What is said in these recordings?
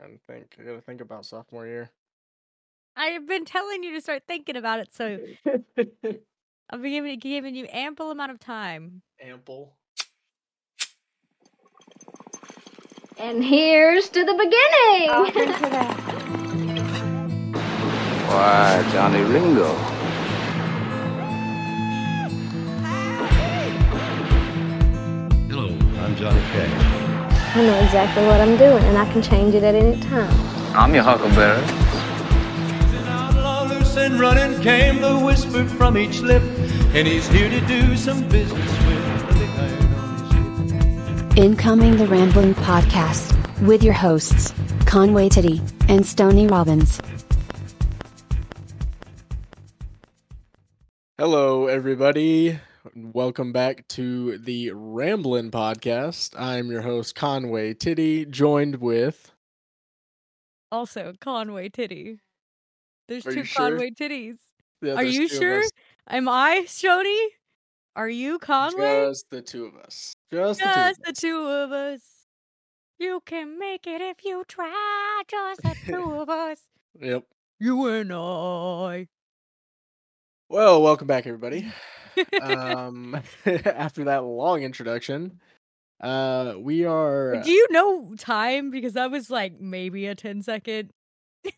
And think, I gotta think about sophomore year. I've been telling you to start thinking about it, so I've been giving, giving you ample amount of time. Ample. And here's to the beginning. Why, Johnny Ringo. Hello, I'm Johnny Cash. I know exactly what I'm doing, and I can change it at any time. I'm your Huckleberry. And running came the whisper from each lip, and he's here to do some business with the big iron on his hip. Incoming the Ramblin' Podcast, with your hosts, Conway Titty, and Stoney Robbins. Hello, everybody. Welcome back to the Ramblin' Podcast. I'm your host, Conway Titty, joined with. Also, Conway Titty. There's Are two you sure? Conway Titties. Yeah, Are you sure? Am I Shoni? Are you Conway? Just the two of us. Just, Just the the two. two of us. You can make it if you try. Just the two. Of us. Yep. You and I. Well, welcome back, everybody. Mm. Um, after that long introduction, uh, we are. Do you know time? Because that was like maybe a 10 second.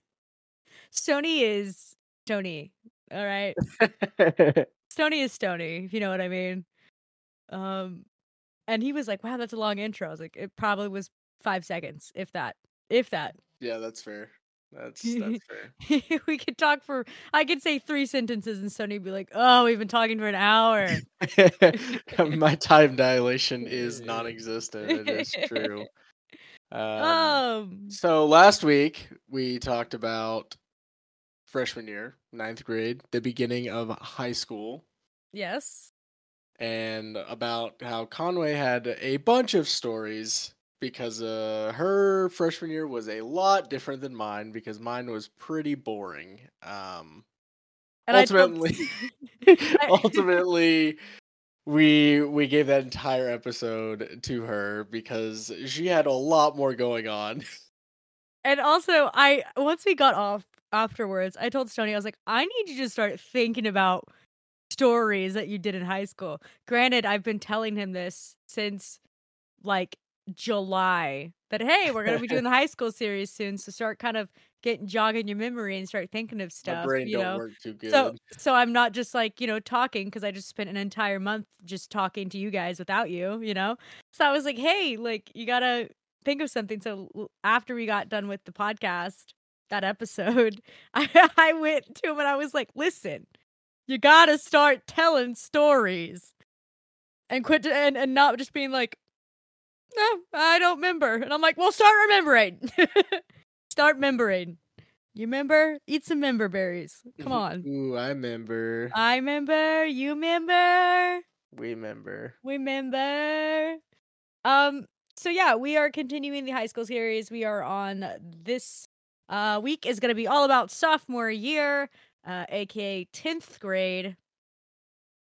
Stoney is Stoney. All right. Stoney is Stoney, if you know what I mean. Um, and he was like, "Wow, that's a long intro." I was like, "It probably was five seconds, if that, if that." yeah, that's fair. That's that's fair. we could talk for. I could say three sentences, and Sony'd be like, "Oh, we've been talking for an hour." My time dilation is non-existent. It is true. Um, um, so last week we talked about freshman year, ninth grade, the beginning of high school, yes, and about how Conway had a bunch of stories because uh, her freshman year was a lot different than mine because mine was pretty boring. Um, and ultimately, ultimately, we we gave that entire episode to her because she had a lot more going on. And also, I once we got off afterwards, I told Stoney, I was like, I need you to start thinking about stories that you did in high school. Granted, I've been telling him this since like July that hey, we're gonna be doing the high school series soon, so start kind of getting jogging your memory and start thinking of stuff. brain you don't know, work too good. so so I'm not just like you know talking because I just spent an entire month just talking to you guys without you, you know. So I was like, hey, like you gotta think of something. So after we got done with the podcast, that episode, I I went to him and I was like, listen, you gotta start telling stories and quit to, and and not just being like, no, I don't remember. And I'm like, well, start remembering. start remembering. You remember? Eat some member berries. Come on. Ooh, I remember. I remember. You remember. we remember. We remember. Um. So yeah, we are continuing the high school series. We are on this uh week is going to be all about sophomore year, uh, aka tenth grade,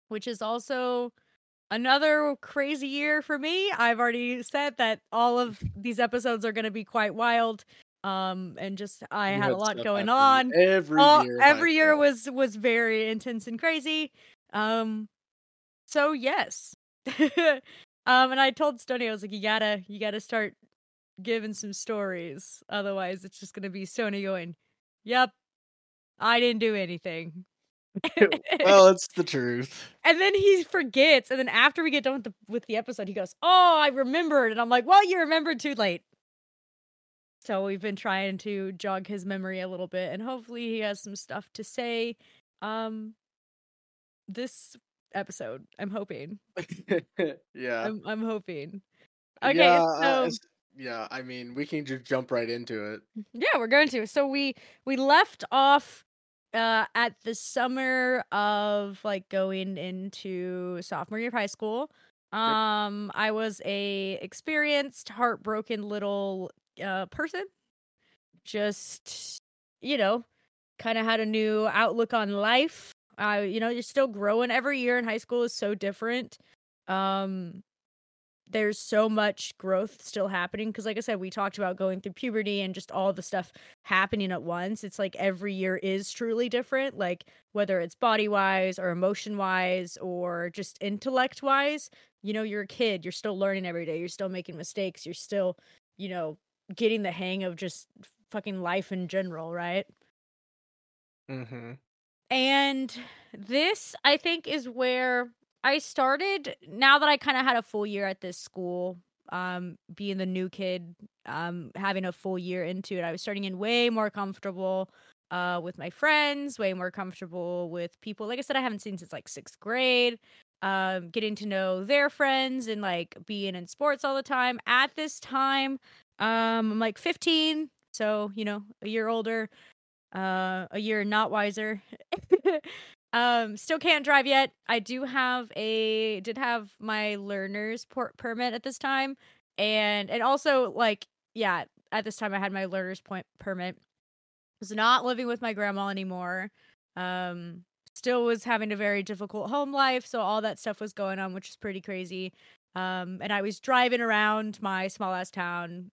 which is also another crazy year for me. I've already said that all of these episodes are going to be quite wild. Um, and just I You had a lot going on every all- year. every year school. was was very intense and crazy um so yes um and i told stoney i was like you gotta you gotta start giving some stories otherwise it's just gonna be stoney going yep i didn't do anything well, it's the truth. and then he forgets and then after we get done with the with the episode he goes oh i remembered and i'm like well you remembered too late so we've been trying to jog his memory a little bit and hopefully he has some stuff to say um this episode i'm hoping yeah. i'm, I'm hoping okay yeah, uh, so it's- yeah, I mean, we can just jump right into it. Yeah, we're going to. So we we left off uh at the summer of like going into sophomore year of high school. Um I was a experienced, heartbroken little uh person. Just you know, kind of had a new outlook on life. Uh you know, you're still growing every year in high school is so different. Um there's so much growth still happening because like i said we talked about going through puberty and just all the stuff happening at once it's like every year is truly different like whether it's body wise or emotion wise or just intellect wise you know you're a kid you're still learning every day you're still making mistakes you're still you know getting the hang of just fucking life in general right Mm-hmm. and this i think is where I started now that I kind of had a full year at this school, um, being the new kid, um, having a full year into it. I was starting in way more comfortable uh with my friends, way more comfortable with people. Like I said, I haven't seen since like sixth grade. Um, getting to know their friends and like being in sports all the time. At this time, um, I'm like 15, so you know, a year older, uh, a year not wiser. Um, still can't drive yet. I do have a did have my learner's port permit at this time, and and also like yeah, at this time I had my learner's point permit. Was not living with my grandma anymore. Um, still was having a very difficult home life, so all that stuff was going on, which is pretty crazy. Um, and I was driving around my small ass town,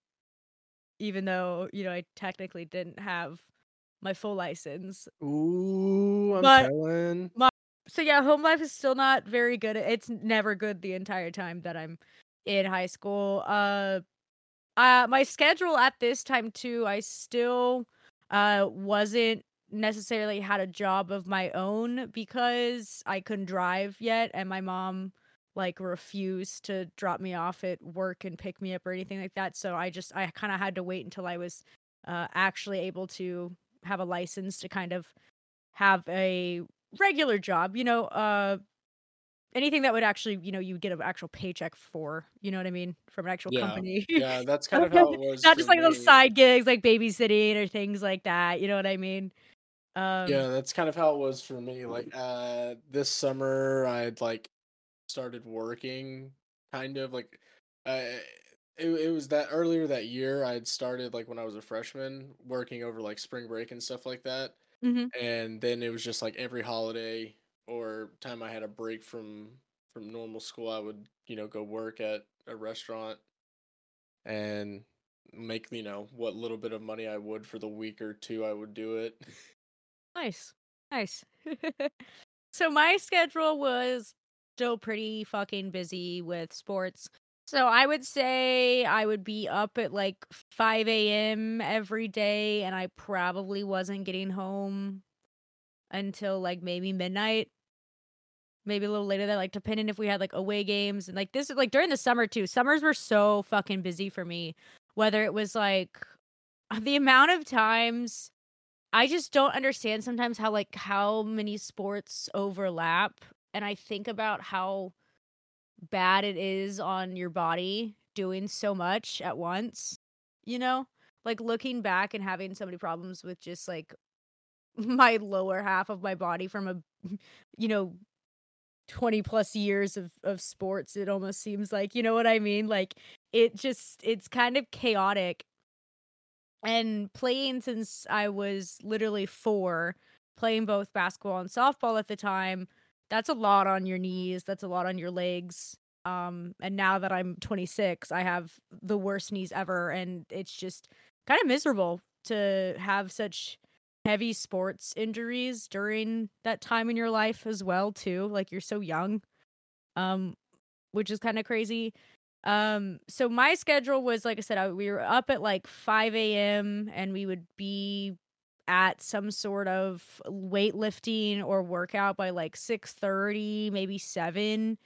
even though you know I technically didn't have my full license. Ooh, I'm But- telling. so yeah, home life is still not very good. It's never good the entire time that I'm in high school. Uh uh my schedule at this time too, I still uh wasn't necessarily had a job of my own because I couldn't drive yet and my mom like refused to drop me off at work and pick me up or anything like that. So I just I kind of had to wait until I was uh actually able to have a license to kind of have a regular job, you know, uh anything that would actually, you know, you would get an actual paycheck for, you know what I mean, from an actual Yeah, company. Yeah, that's kind of how it was. Not just like those me. side gigs like babysitting or things like that, you know what I mean? Um Yeah, that's kind of how it was for me. Like uh this summer I'd like started working kind of like uh it, it was that earlier that year I'd started like when I was a freshman working over like spring break and stuff like that. mhm. And then it was just like every holiday or time I had a break from from normal school I would, you know, go work at a restaurant and make, you know, what little bit of money I would for the week or two I would do it. Nice. Nice. so my schedule was still pretty fucking busy with sports. So I would say I would be up at like 5 a.m. every day, and I probably wasn't getting home until like maybe midnight. Maybe a little later than like depending if we had like away games and like this is like during the summer too. Summers were so fucking busy for me. Whether it was like the amount of times I just don't understand sometimes how like how many sports overlap and I think about how bad it is on your body doing so much at once, you know? Like looking back and having so many problems with just like my lower half of my body from a you know 20 plus years of of sports it almost seems like you know what i mean like it just it's kind of chaotic and playing since I was literally four, playing both basketball and softball at the time, that's a lot on your knees. That's a lot on your legs. Um, and now that I'm 26, I have the worst knees ever, and it's just kind of miserable to have such heavy sports injuries during that time in your life as well, too. Like you're so young, um, which is kind of crazy. Um, so my schedule was like I said, I, we were up at like 5 a.m. and we would be at some sort of weightlifting or workout by like 6:30, maybe 7.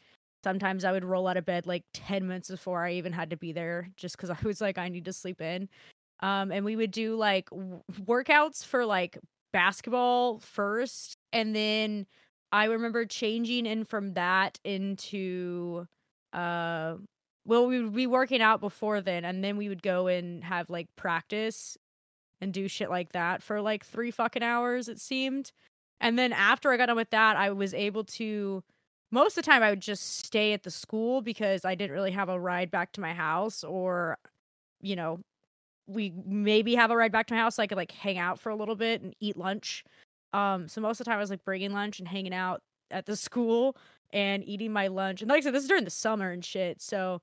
Sometimes I would roll out of bed like 10 minutes before I even had to be there just cuz I was like I need to sleep in. Um and we would do like w- workouts for like basketball first and then I remember changing in from that into uh well we would be working out before then and then we would go and have like practice and do shit like that for like three fucking hours it seemed and then after i got done with that i was able to most of the time i would just stay at the school because i didn't really have a ride back to my house or you know we maybe have a ride back to my house so i could like hang out for a little bit and eat lunch um so most of the time i was like bringing lunch and hanging out at the school and eating my lunch. And like I said, this is during the summer and shit. So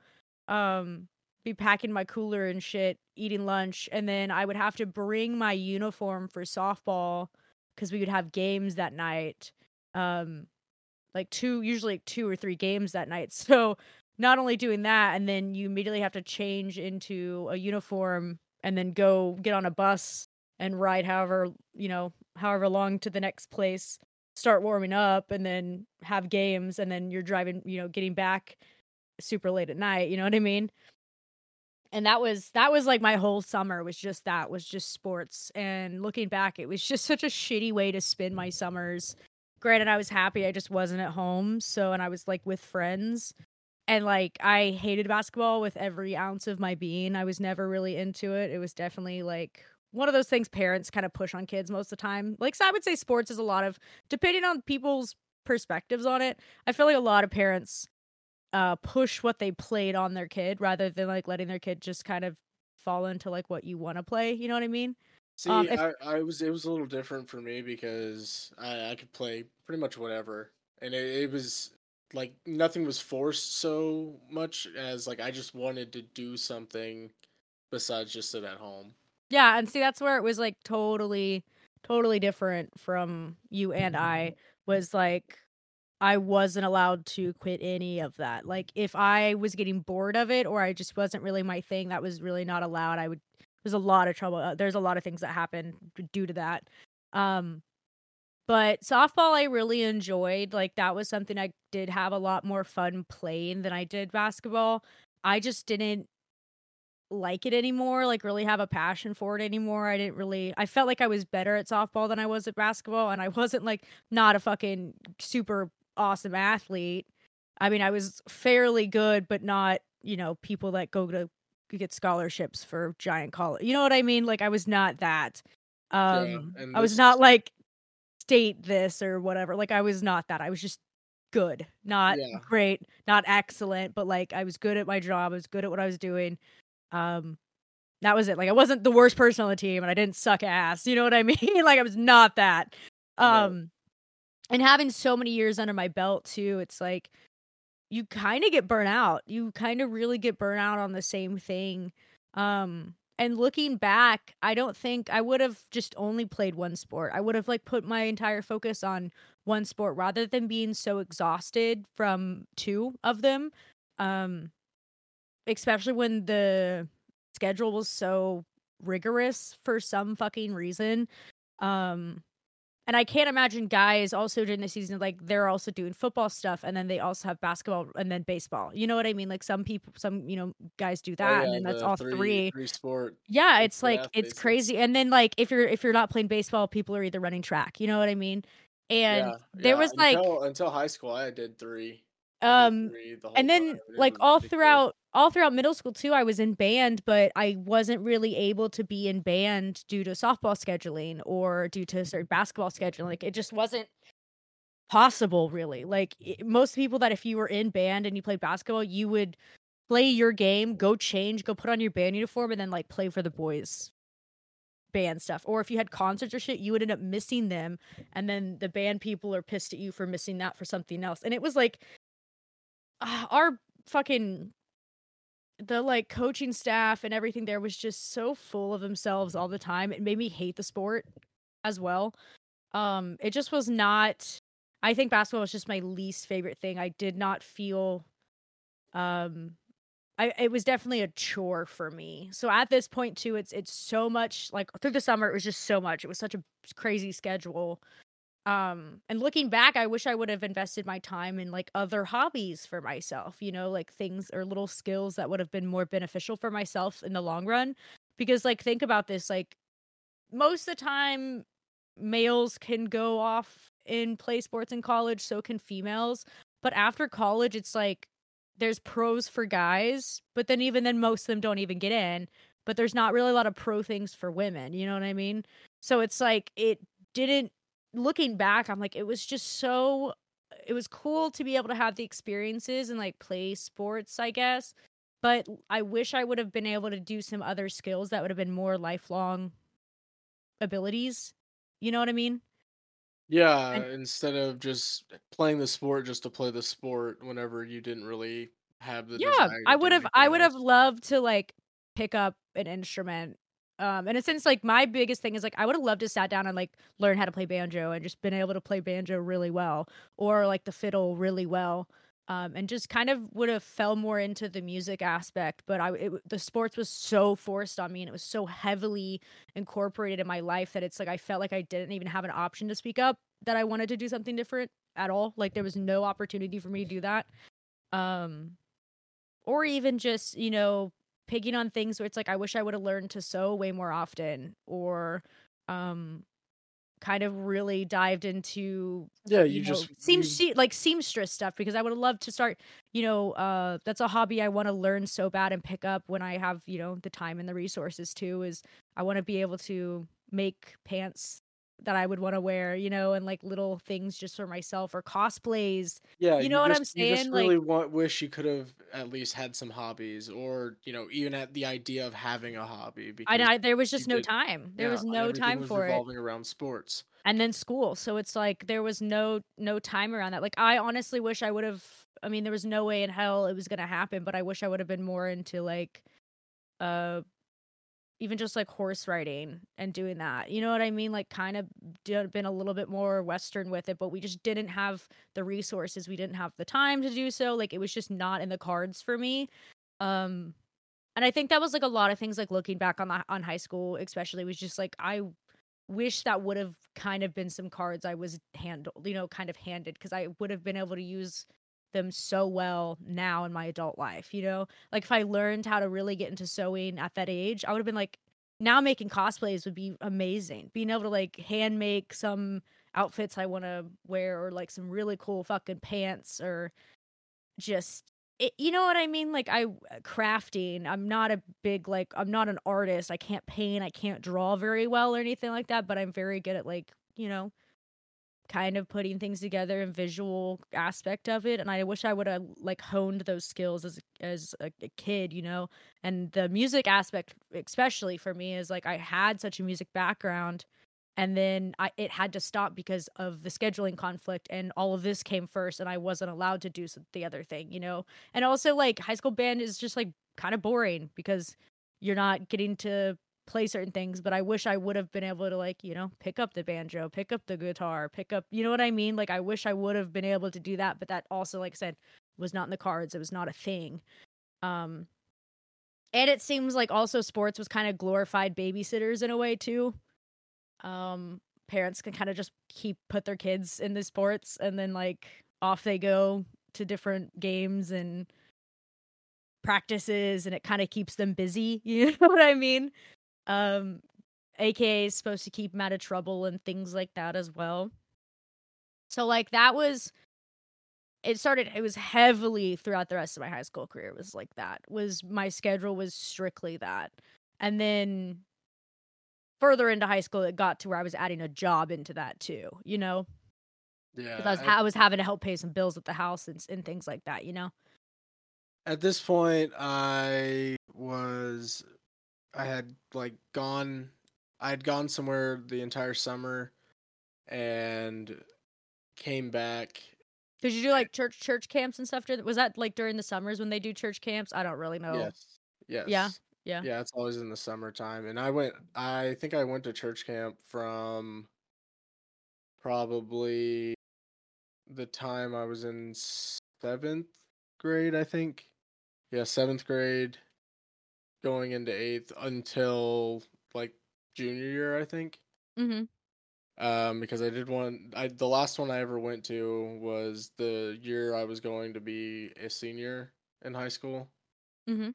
um be packing my cooler and shit, eating lunch, and then I would have to bring my uniform for softball because we would have games that night. Um like two usually like two or three games that night. So not only doing that and then you immediately have to change into a uniform and then go get on a bus and ride however, you know, however long to the next place, start warming up and then have games and then you're driving, you know, getting back super late at night, you know what I mean? And that was that was like my whole summer was just that was just sports and looking back it was just such a shitty way to spend my summers. Granted I was happy I just wasn't at home, so and I was like with friends and like I hated basketball with every ounce of my being. I was never really into it. It was definitely like one of those things parents kind of push on kids most of the time. Like so I would say sports is a lot of depending on people's perspectives on it. I feel like a lot of parents uh push what they played on their kid rather than like letting their kid just kind of fall into like what you want to play. You know what I mean? See, Um, if- I, I was it was a little different for me because I, I could play pretty much whatever, and it, it was like nothing was forced so much as like I just wanted to do something besides just sit at home. Yeah, and see that's where it was like totally totally different from you and I was like I wasn't allowed to quit any of that. Like if I was getting bored of it or I just wasn't really my thing, that was really not allowed. I would there's a lot of trouble. uh, There's a lot of things that happen due to that. Um but softball I really enjoyed. Like that was something I did have a lot more fun playing than I did basketball. I just didn't like it anymore, like really have a passion for it anymore. I didn't really I felt like I was better at softball than I was at basketball and I wasn't like not a fucking super awesome athlete. I mean, I was fairly good, but not, you know, people that go to get scholarships for giant college. You know what I mean? Like I was not that. Um and I was not like state this or whatever. Like I was not that. I was just good. Not Yeah. great, not excellent, but like I was good at my job. I was good at what I was doing. Um that was it. Like I wasn't the worst person on the team and I didn't suck ass. You know what I mean? like I was not that. Um and having so many years under my belt too, it's like you kind of get burnt out. You kind of really get burnt out on the same thing. Um and looking back, I don't think I would have just only played one sport. I would have like put my entire focus on one sport rather than being so exhausted from two of them. Um especially when the schedule was so rigorous for some fucking reason. Um and I can't imagine guys also during the season like they're also doing football stuff and then they also have basketball and then baseball. You know what I mean? Like some people some, you know, guys do Oh, that and then that's the all three. three sport. Yeah, it's like athletes, it's crazy. And then like if you're if you're not playing baseball, people are either running track. You know what I mean? And yeah, there yeah, was like until, until high school, I did three. I did um three the and then like all throughout all throughout middle school too i was in band but i wasn't really able to be in band due to softball scheduling or due to certain basketball scheduling. Like it just wasn't possible really. Like i- most people that if you were in band and you played basketball you would play your game go change go put on your band uniform and then like play for the boys band stuff. Or if you had concerts or shit you would end up missing them and then the band people are pissed at you for missing that for something else. And it was like uh, our fucking the like coaching staff and everything there was just so full of themselves all the time it made me hate the sport as well um it just was not i think basketball was just my least favorite thing i did not feel um I, it was definitely a chore for me. So at this point too, it's it's so much like through the summer it was just so much. It was such a crazy schedule. Um and looking back, I wish I would have invested my time in like other hobbies for myself, you know, like things or little skills that would have been more beneficial for myself in the long run. Because like think about this, like most of the time males can go off and play sports in college, so can females. But after college, it's like there's pros for guys, but then even then most of them don't even get in. But there's not really a lot of pro things for women, you know what I mean? So it's like it didn't looking back, I'm like, it was just so it was cool to be able to have the experiences and like play sports, I guess. But I wish I would have been able to do some other skills that would have been more lifelong abilities. You know what I mean? Yeah, And- instead of just playing the sport just to play the sport whenever you didn't really have the yeah i would have i would have loved to like pick up an instrument um and since like my biggest thing is like i would have loved to sat down and like learn how to play banjo and just been able to play banjo really well or like the fiddle really well. Um and just kind of would have fell more into the music aspect but i it, the sports was so forced on me and it was so heavily incorporated in my life that it's like i felt like i didn't even have an option to speak up that i wanted to do something different at all. Like there was no opportunity for me to do that. Um or even just you know picking on things where it's like i wish i would have learned to sew way more often or um kind of really dived into Yeah, you, you, know, just seam you- like seamstress stuff because i would have loved to start you know uh that's a hobby i want to learn so bad and pick up when i have you know the time and the resources too is i want to be able to make pants that i would want to wear you know and like little things just for myself or cosplays Yeah, You know what I'm just- You just saying? Like- really want, wish you could have at least had some hobbies, or you know, even at the idea of having a hobby. Because I, I there was just no did- time. There yeah, was no time was for it. revolving around sports. And then school. So it's like there was no no time around that. Like I honestly wish I would have I mean there was no way in hell it was going to happen, but I wish I would have been more into like uh even just like horse riding and doing that. You know what I mean? Like kind of d- been a little bit more western with it, but we just didn't have the resources. We didn't have the time to do so. Like it was just not in the cards for me. Um and I think that was like a lot of things like looking back on the, on high school especially was just like I wish that would have kind of been some cards I was handled, you know, kind of handed because I would have been able to use them so well now in my adult life, you know? Like if I learned how to really get into sewing at that age, I would have been like now making cosplays would be amazing. Being able to like hand make some outfits I want to wear or like some really cool fucking pants or just it, you know what I mean? Like I crafting. I'm not a big like I'm not an artist. I can't paint. I can't draw very well or anything like that. But I'm very good at like you know, kind of putting things together and visual aspect of it. And I wish I would have like honed those skills as as a, a kid. You know, and the music aspect, especially for me, is like I had such a music background and then I, it had to stop because of the scheduling conflict and all of this came first and i wasn't allowed to do the other thing you know and also like high school band is just like kind of boring because you're not getting to play certain things but i wish i would have been able to like you know pick up the banjo pick up the guitar pick up you know what i mean? Like i wish i would have been able to do that but that also like i said was not in the cards. It was not a thing. Um and it seems like also sports was kind of glorified babysitters in a way too. Um parents can kind of just keep put their kids in the sports and then like off they go to different games and practices and it kind of keeps them busy you know what i mean um aka is supposed to keep him out of trouble and things like that as well. So like that was it started it was heavily throughout the rest of my high school career it was like that was my schedule was strictly that. And then further into high school it got to where i was adding a job into that too you know? Yeah, I was, ha- I was having to help pay some bills at the house and, and things like that you know? At this point i was i had like gone i had gone somewhere the entire summer and came back. Did you do like eh church church camps and stuff was that like during the summers when they do church camps? I don't really know. Yes yes. Yeah. yeah. yeah it's always in the summertime. And i went i think i went to church camp from probably the time i was in seventh grade i think. Yeah seventh grade going into eighth until like junior year i think. Mm-hmm. Um because i did one i the last one i ever went to was the year i was going to be a senior in high school. Mhm.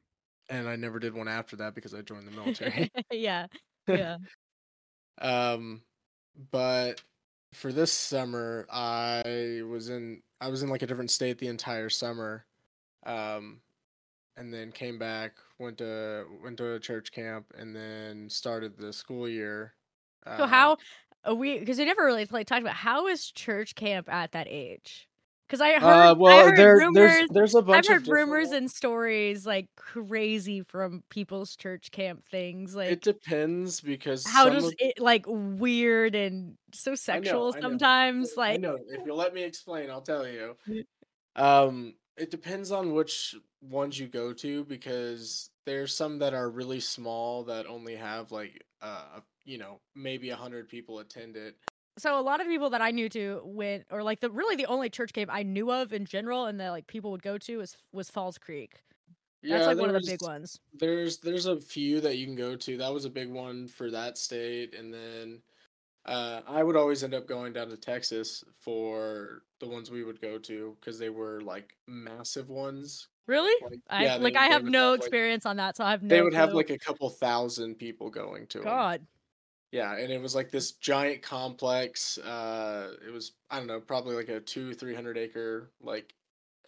and i never did one after that because i joined the military. Yeah. Yeah. Um but for this summer i was in i was in like a different state the entire summer. Um and then came back went to went to a church camp and then started the school year so uh, how are we because we never really like talked about how is church camp at that age because i heard, uh, well I heard there, rumors there's there's a I've heard rumors and stories like crazy from people's church camp things like it depends because how does of- it like weird and so I know, sexual I know. sometimes I like know. If you'll let me explain, I'll tell you. Um, it depends on which ones you go to because there's some that are really small that only have like uh you know maybe a hundred people attend it. So a lot of people that I knew to went, or like the really the only church camp I knew of in general, and that like people would go to was was Falls Creek. That's like one of the big ones. There's there's a few that you can go to. That was a big one for that state, and then uh, I would always end up going down to Texas for the ones we would go to because they were like massive ones. Really? Like, I yeah, like they- I have no like- experience on that, so I have no. they would have like a couple thousand people going to. God. Yeah, and it was like this giant complex. Uh, it was I don't know, probably like a two three hundred acre like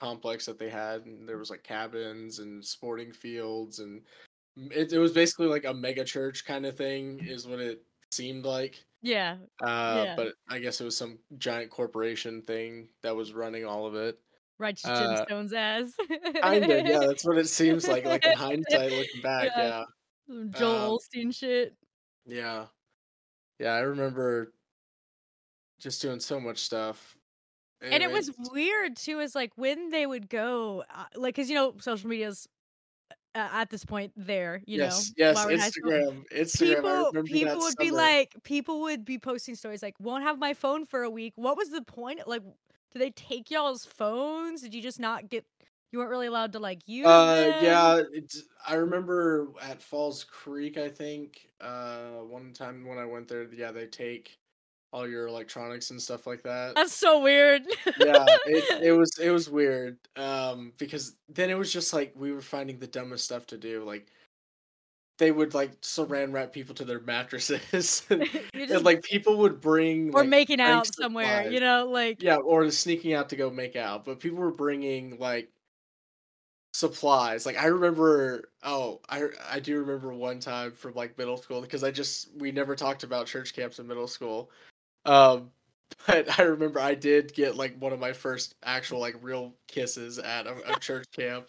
complex that they had, and there was like cabins and sporting fields, and it, it was basically like a mega church kind of thing, is what it seemed like. Yeah. Uh, Yeah. but I guess it was some giant corporation thing that was running all of it. Righteous Uh, Gemstones ass. Kind of, yeah. That's what it seems like. Like in hindsight, looking back, Yeah. yeah. Joel um, Osteen shit. Yeah. Yeah, I remember just doing so much stuff. and it was weird too is like when they would go uh, like because you know social media's uh, at this point there you yes, know yes, while we're in high school. Instagram. Instagram. People people would be like people would be posting stories like won't have my phone for a week what was the point like did they take y'all's phones did you just not get you weren't really allowed to like use uh them? yeah, it's I remember at Falls Creek, I think, uh one time when I went there, yeah, they take all your electronics and stuff like that. that's so weird yeah, it, it was it was weird. Um, because then it was just like we were finding the dumbest stuff to do. Like they would like saran wrap people to their mattresses, and, You're and, like people would bring or like, making out somewhere you know like Yeah, or sneaking out to go make out. But people were bringing like supplies. Like I remember, oh, I I do remember one time from like middle school because I just we never talked about church camps in middle school. Um, but I remember I did get like one of my first actual like real kisses at a, a church camp,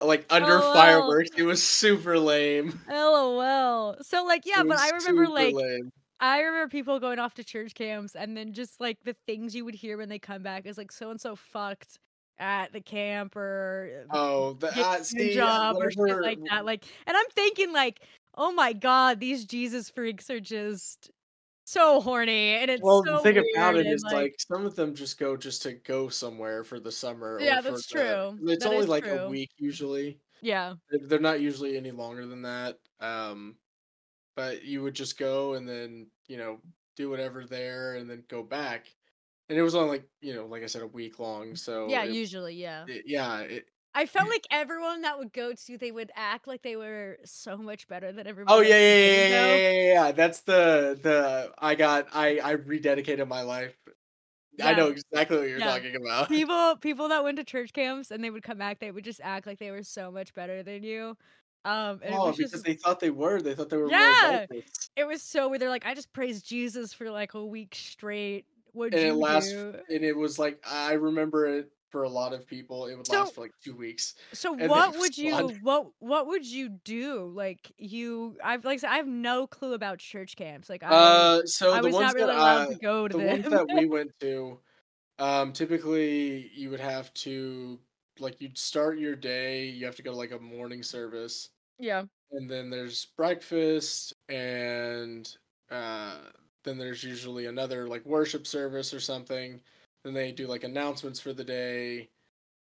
like under Oh, wow. fireworks. It was super lame. lol so like yeah but i remember like lame. I remember people going off to church camps and then just like the things you would hear when they come back is like so and so fucked at the camp or Oh, the, uh, see, job or shit like that. Like, and I'm thinking like, oh my god, these Jesus freaks are just so horny, and it's Well, so the thing about it is is like, some of them just go just to go somewhere for the summer. Yeah, or for that's the- true. It's That only like true. a week usually. yeah, They're- They're not usually any longer than that. Um, but you would just go and then you know do whatever there and then go back. And it was only like you know, like I said, a week long. So yeah, it- usually, yeah. it- yeah, it, I felt like everyone that would go to, they would act like they were so much better than everybody. Oh yeah, yeah, yeah, yeah, yeah, yeah, yeah. That's the the I got I I rededicated my life. I know exactly what you're Yeah. talking about. people people that went to church camps and they would come back they would just act like they were so much better than you um Oh, because just they thought they were. They thought they were Yeah. it was so weird they're like i just praised jesus for like a week straight what And you it lasts do and it was like I remember it for a lot of people. It would So- last for like two weeks. so what would you what what would you do like you i've like I i have no clue about church camps like i Uh, so i the was ones not really that allowed uh, to go to the them ones that we went to, um, typically you would have to like you'd start your day. You have to go to like a morning service. yeah and then there's breakfast and uh then there's usually another like worship service or something then they do like announcements for the day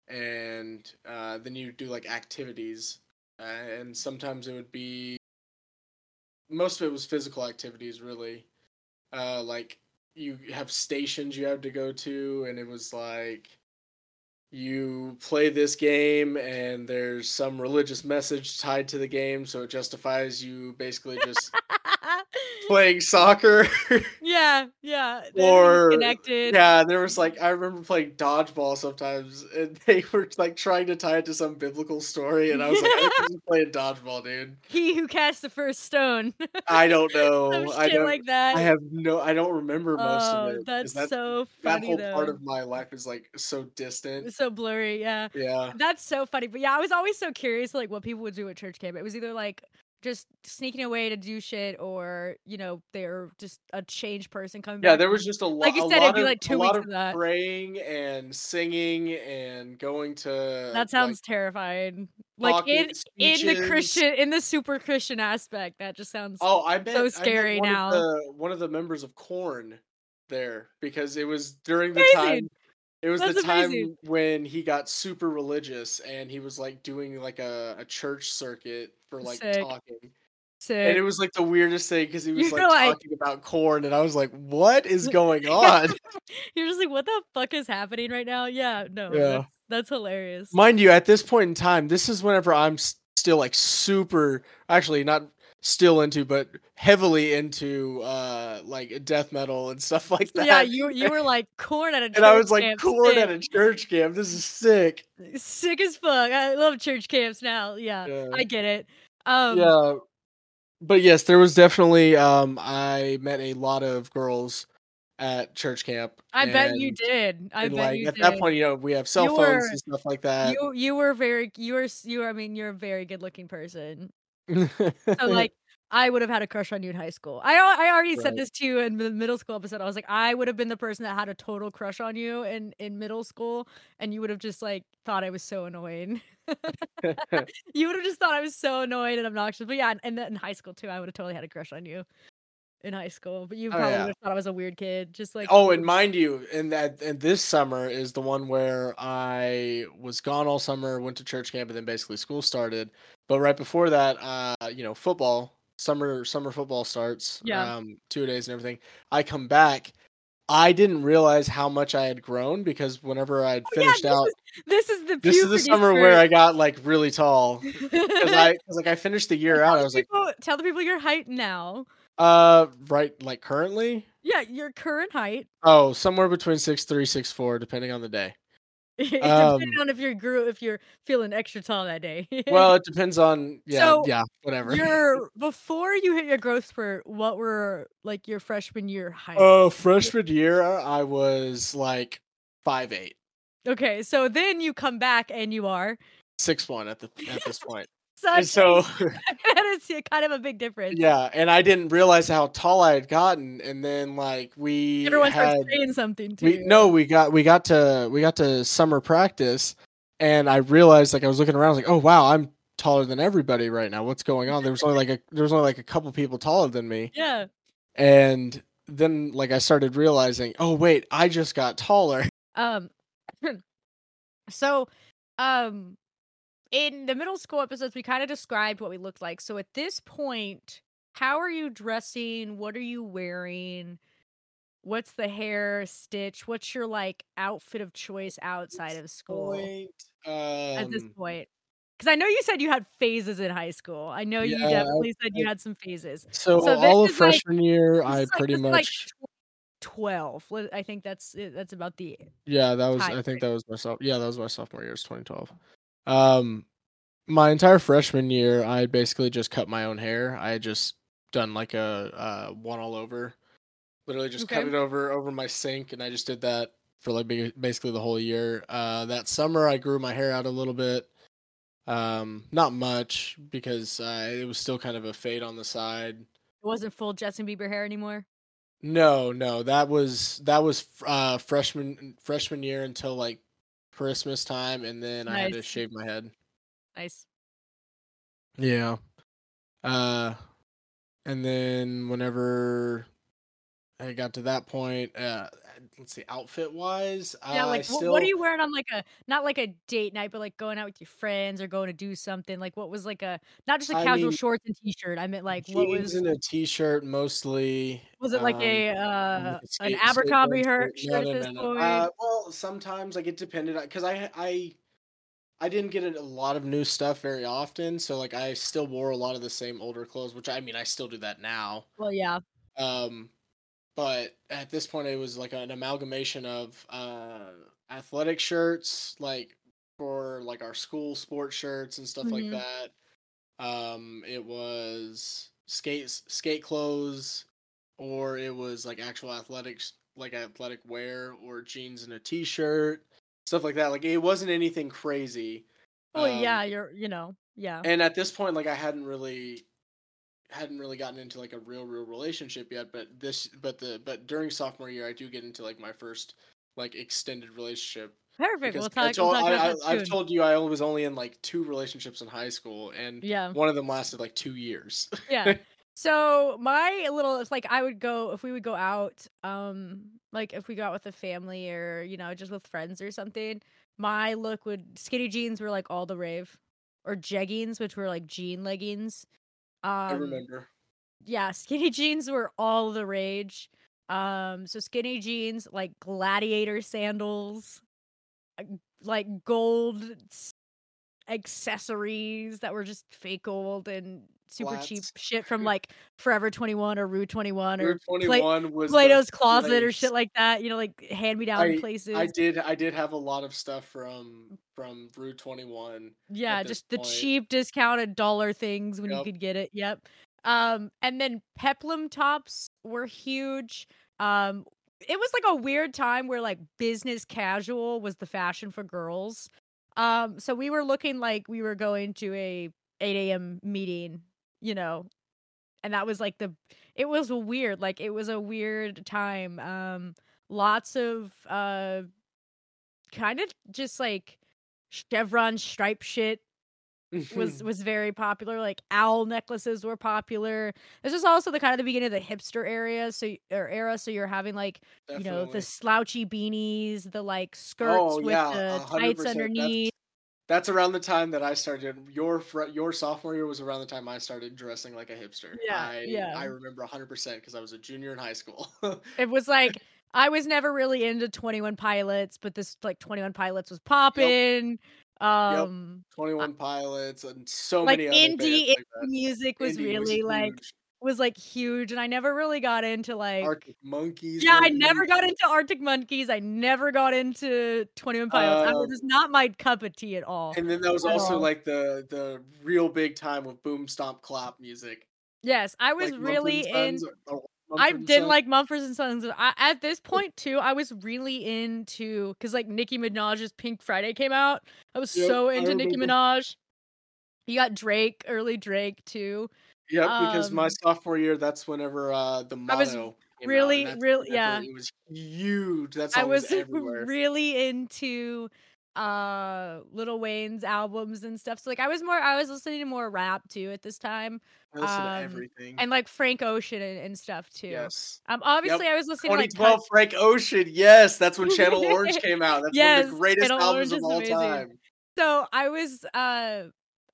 and uh then you do like activities. Uh, and sometimes it would be most of it was physical activities really. Uh like you have stations you had to go to and it was like you play this game and there's some religious message tied to the game so it justifies you basically just playing soccer yeah yeah or connected yeah there was like i remember playing dodgeball sometimes and they were like trying to tie it to some biblical story and i was like i'm playing dodgeball dude he who cast the first stone i don't know i don't like that i have no i don't remember most oh, of it. that's that, so funny. that whole though part of my life is like so distant It's so blurry yeah yeah That's so funny. But yeah, I was always so curious like what people would do at church camp. It was either like just sneaking away to do shit, or you know they're just a changed person coming Yeah, back. there was just a, lo- Like you said, lot it'd be of like a two lot weeks of that. praying and singing and going to That sounds terrifying. Like in talking in the. Christian, in the super Christian aspect, that just sounds. Oh, I bet so scary one now. Of the, one of the members of Korn there because it was during the Amazing. time. It was the time amazing. when he got super religious and he was like doing like a, a church circuit for like Sick. talking. sick. And it was like the weirdest thing because he was like, like- talking about Korn, and I was like, "What is going on?" You're just like, what the fuck is happening right now? Yeah, no, Yeah. that's, that's hilarious. Mind you, at this point in time, this is whenever I'm still like super, actually not still into, but heavily into uh like death metal and stuff like that. yeah, you you were like Korn at a church and I was like, Korn sick. at a church camp. This is sick. sick as fuck. I love church camps now. Yeah, Yeah. I get it. Um, yeah, but yes, there was definitely. Um, I met a lot of girls at church camp. I bet you did. I bet like you at did. that point, you know, we have cell You phones were- and stuff like that. you you were very you were you were, I mean you're a very good looking person. So like I would have had a crush on you in high school. I I already said this to you in the middle school episode. I was like I would have been the person that had a total crush on you in in middle school, and you would have just like thought I was so annoying. you would have just thought I was so annoying and obnoxious. But yeah, and- in high school too, I would have totally had a crush on you in high school. But you Oh, probably yeah. would have thought I was a weird kid, just like Oh, and mind you, and that and this summer is the one where I was gone all summer, went to church camp, and then basically school started. But right before that, uh, you know, football, summer summer football starts. Yeah. Um, two days and everything. I come back. I didn't realize how much I had grown because whenever I'd Oh, yeah, finished this out, is- this is the this is the summer where I got like really tall. Because I, cause, like, I finished the year out. I was like, people- tell the people your height now. uh, right, like currently, Yeah, your current height. oh, somewhere between six three, six four, depending on the day. It Um, depends on if you're grew if you're feeling extra tall that day. Well, it depends on yeah, So, yeah, whatever. your before you hit your growth spurt, what were like your freshman year height? Oh, freshman year, I was like five eight, okay, so then you come back and you are six one at the at this point. Such so that is a- kind of a big difference. yeah, and I didn't realize how tall I had gotten, and then like we everyone had starts saying something to we you. no, we got we got to we got to summer practice, and I realized like I was looking around, I was like, oh wow, I'm taller than everybody right now. What's going on? There was only like a there was only like a couple people taller than me. Yeah. and then like I started realizing, oh wait, I just got taller. Um so um in the middle school episodes we kind of described what we looked like. So at this point, how are you dressing? What are you wearing? What's the hair stitch? What's your like outfit of choice outside of school at this um, point? Because I know you said you had phases in high school. I know you Yeah, I- definitely said you had some phases. so, so all of is, like- freshman year, I like- pretty much like twelve. I think that's it- that's about the yeah, that was I think that was my soph- yeah, that was my sophomore year, it was 2012. Um, my entire freshman year, I basically just cut my own hair. I had just done like a uh, one all over, literally just cut it over over my sink, and I just did that for like basically the whole year. Uh, that summer, I grew my hair out a little bit. Um, not much because uh, it was still kind of a fade on the side. it wasn't full Justin Bieber hair anymore. No, no, that was that was uh freshman freshman year until like Christmas time, and then I had to shave my head. Nice. Yeah. Uh, and then whenever I got to that point, uh, let's see, outfit wise, Yeah, like still what are you wearing on like a not like a date night, but like going out with your friends or going to do something? Like what was like a not just a I casual mean, shorts and t-shirt. I meant like what was in a t-shirt mostly. was it like um, a uh like, a an Abercrombie shirt. No, no, at no, this no. point? Uh, well, sometimes like it depended on because I I I didn't get a lot of new stuff very often, so like I still wore a lot of the same older clothes, which I mean I still do that now. well, yeah. Um, but at this point, it was like an amalgamation of uh, athletic shirts, like for like our school sports shirts and stuff Mhm. like that. Um, it was skate skate clothes, or it was like actual athletics, like athletic wear, or jeans and a t-shirt, stuff like that. Like it wasn't anything crazy. Well, Um, yeah, you're you know, yeah. and at this point, like I hadn't really hadn't really gotten into like a real real relationship yet. But this but the but during sophomore year, I do get into like my first like extended relationship. Perfect. We'll Because I talk. told, we'll talk about I, that I, I've told you I was only in like two relationships in high school, and Yeah. one of them lasted like two years. yeah. So my little it's like I would go if we would go out, um, like if we go out with a family or you know just with friends or something. My look would skinny jeans were like all the rave, or jeggings, which were like jean leggings. Um, I remember. yeah, skinny jeans were all the rage. Um, so skinny jeans, like gladiator sandals, uh, like gold accessories that were just fake gold and super cheap shit from like Forever 21 or Rue 21 or Route Pla- was Plato's Closet or shit like that, you know, like hand me down places. I did I did have a lot of stuff from from Rue Twenty One. Yeah, this just the point. cheap discounted dollar things when Yep. you could get it. Yep. Um, and then peplum tops were huge. Um, it was like a weird time where like business casual was the fashion for girls. Um, so we were looking like we were going to a 8 a.m. meeting, you know, and that was like the it was weird like it was a weird time um lots of uh kind of just like chevron stripe shit was was very popular like owl necklaces were popular this was also the kind of the beginning of the hipster area so or era so you're having like you know the slouchy beanies the like skirts Oh, with yeah, the 100%. tights underneath That's around the time that I started. Your fr- your sophomore year was around the time I started dressing like a hipster. Yeah, I, yeah. I remember 100 percent because I was a junior in high school. it was like I was never really into 21 Pilots, but this like 21 Pilots was popping. Um 21 Pilots and so like many other indie, indie like that. music was Indie really like huge. Was like huge and I never really got into like Arctic Monkeys. Yeah, I never got into Arctic Monkeys. I never got into 21 Pilots. I was Um, just not my cup of tea at all. And then that was also all. like the the real big time of boom stomp clap music. Yes, I was like really in or- or I didn't like Mumford and Sons. I, at this point too, I was really into because like Nicki Minaj's Pink Friday came out. I was Yep, so into Nicki. Minaj. You got Drake, early Drake too. Yep, because my um, sophomore year, that's whenever uh the I was really, really- yeah. It was huge. That's I was, was everywhere. really into uh Lil Wayne's albums and stuff. So like I was more I was listening to more rap too at this time. I listened to um, everything. And like Frank Ocean and, and stuff too. yes. Um obviously I was listening to like 2012 Frank Ocean. Yes, that's when Channel Orange came out. That's one of the greatest Channel albums of all amazing. time. So I was uh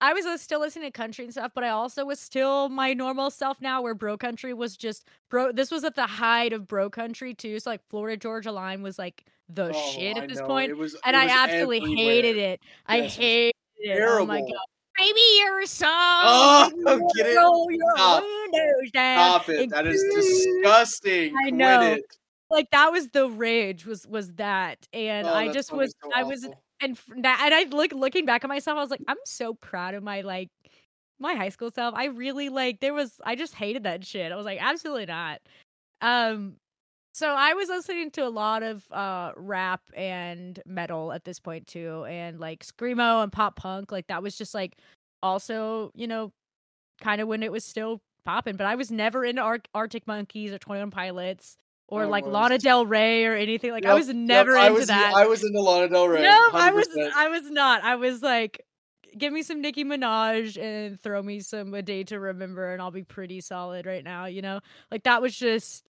I was uh, still listening to country and stuff, but I also was still my normal self now where bro country was just bro this was at the height of bro country too. So like Florida Georgia Line was like the Oh, shit I at this know, point. Was, And I absolutely hated it. I Yes, hated it. Oh my Terrible. god. Baby, you're song. Oh, get it? Stop. Stop it. and That is disgusting. I know. Like that was the rage was was that, and Oh, I just was so I was awful. And and I look looking back at myself, I was like, I'm so proud of my like my high school self. I really like there was I just hated that shit. I was like, absolutely not. Um so I was listening to a lot of uh rap and metal at this point too, and like screamo and pop punk. Like that was just like also, you know, kind of when it was still popping. But I was never into Ar- Arctic Monkeys or Twenty One Pilots or I like was. Lana Del Rey or anything. Like I Yep, was yep, never I into was, that. I was into Lana Del Rey. No, I was 100%. I was not. I was like, give me some Nicki Minaj and throw me some A Day to Remember, and I'll be pretty solid right now. You know, like that was just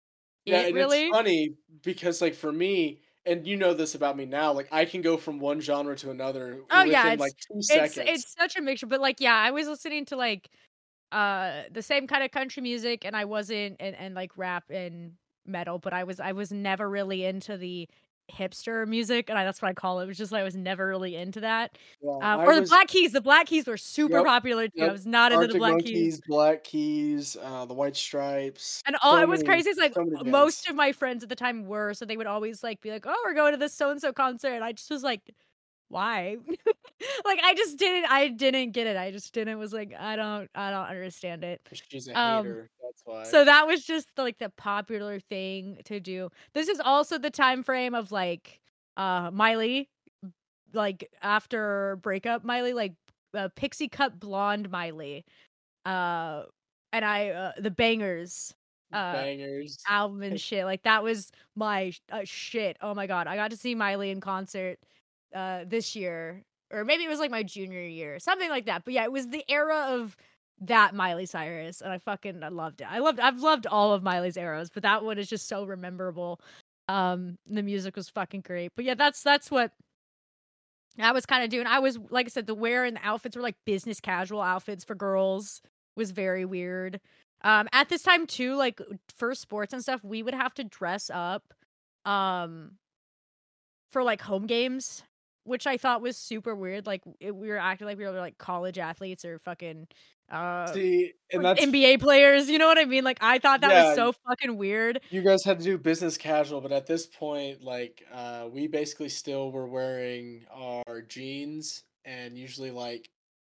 Yeah, it. and Really, it's funny because like for me, and you know this about me now, like I can go from one genre to another Oh, yeah, like two it's seconds. it's such a mixture. But like, yeah, I was listening to like uh the same kind of country music, and I wasn't and and like rap and metal, but I was I was never really into the hipster music, and I, that's what I call it. It was just like I was never really into that. Yeah, Um, I or the was- Black Keys. The Black Keys were super Yep, popular too. I was not into the Arctic Black Keys. Monkeys, Black Keys, uh, the White Stripes. And all so it was many- crazy is like so most of my friends at the time were, so they would always like be like, "Oh, we're going to this so and so concert," and I just was like, "Why?" like I just didn't, I didn't get it. I just didn't. Was like, I don't, I don't understand it. She's a Um, hater. That's why. So that was just like the popular thing to do. This is also the time frame of like uh Miley, like after breakup Miley, like uh, pixie cut blonde Miley, uh and I uh, the Bangerz uh, Bangerz. album and shit. Like that was my uh, shit. Oh my god, I got to see Miley in concert uh this year, or maybe it was like my junior year, something like that. But yeah, it was the era of that Miley Cyrus, and I fucking I loved it. I loved I've loved all of Miley's eras, but that one is just so memorable. Um, the music was fucking great. But yeah, that's that's what I was kind of doing. I was like I said, the wear and the outfits were like business casual outfits for girls was very weird. Um, at this time too, like for sports and stuff, we would have to dress up, um, for like home games, which I thought was super weird. Like it, we were acting like we were like college athletes or fucking uh See, and that's NBA players. You know what I mean? Like I thought that Yeah. was so fucking weird. you guys had to do business casual, but at this point, like, uh, we basically still were wearing our jeans and usually like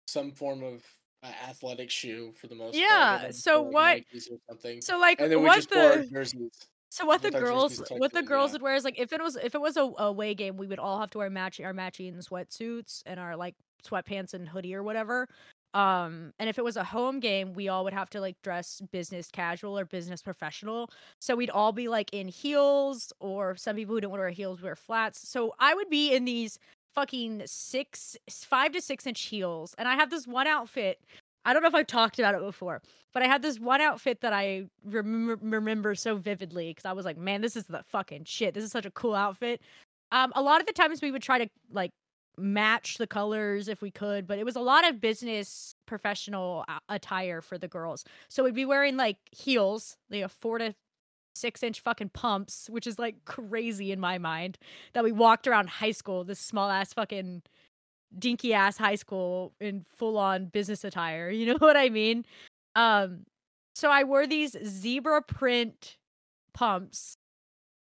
some form of uh, athletic shoe for the most part. Yeah, and so what- or something. So like And then we what just wore the jerseys. So what the girls what the girls yeah. would wear is like if it was if it was a away game, we would all have to wear matching our matching sweatsuits and our like sweatpants and hoodie or whatever. Um and if it was a home game, we all would have to like dress business casual or business professional. So we'd all be like in heels or some people who don't want to wear heels wear flats. So I would be in these fucking six five to six inch heels and I have this one outfit I don't know if I've talked about it before, but I had this one outfit that I remember, remember so vividly because I was like, man, this is the fucking shit. This is such a cool outfit. Um, a lot of the times we would try to like match the colors if we could, but it was a lot of business professional attire for the girls. So we'd be wearing like heels, like a four to six inch fucking pumps, which is like crazy in my mind that we walked around high school, this small ass fucking dinky ass high school in full on business attire. You know what I mean? Um, so I wore these zebra print pumps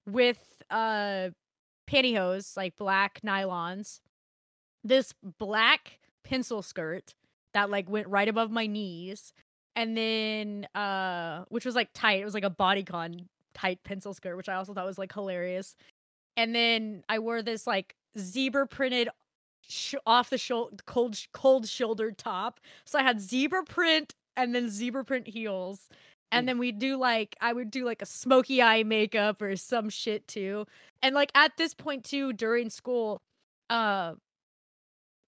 with uh pantyhose, like black nylons, this black pencil skirt that like went right above my knees, and then uh which was like tight. It was like a bodycon tight pencil skirt, which I also thought was like hilarious. And then I wore this like zebra printed sh- off the shoulder cold sh- cold shouldered top. So I had zebra print and then zebra print heels. And then we do like I would do like a smoky eye makeup or some shit too. And like at this point too during school, uh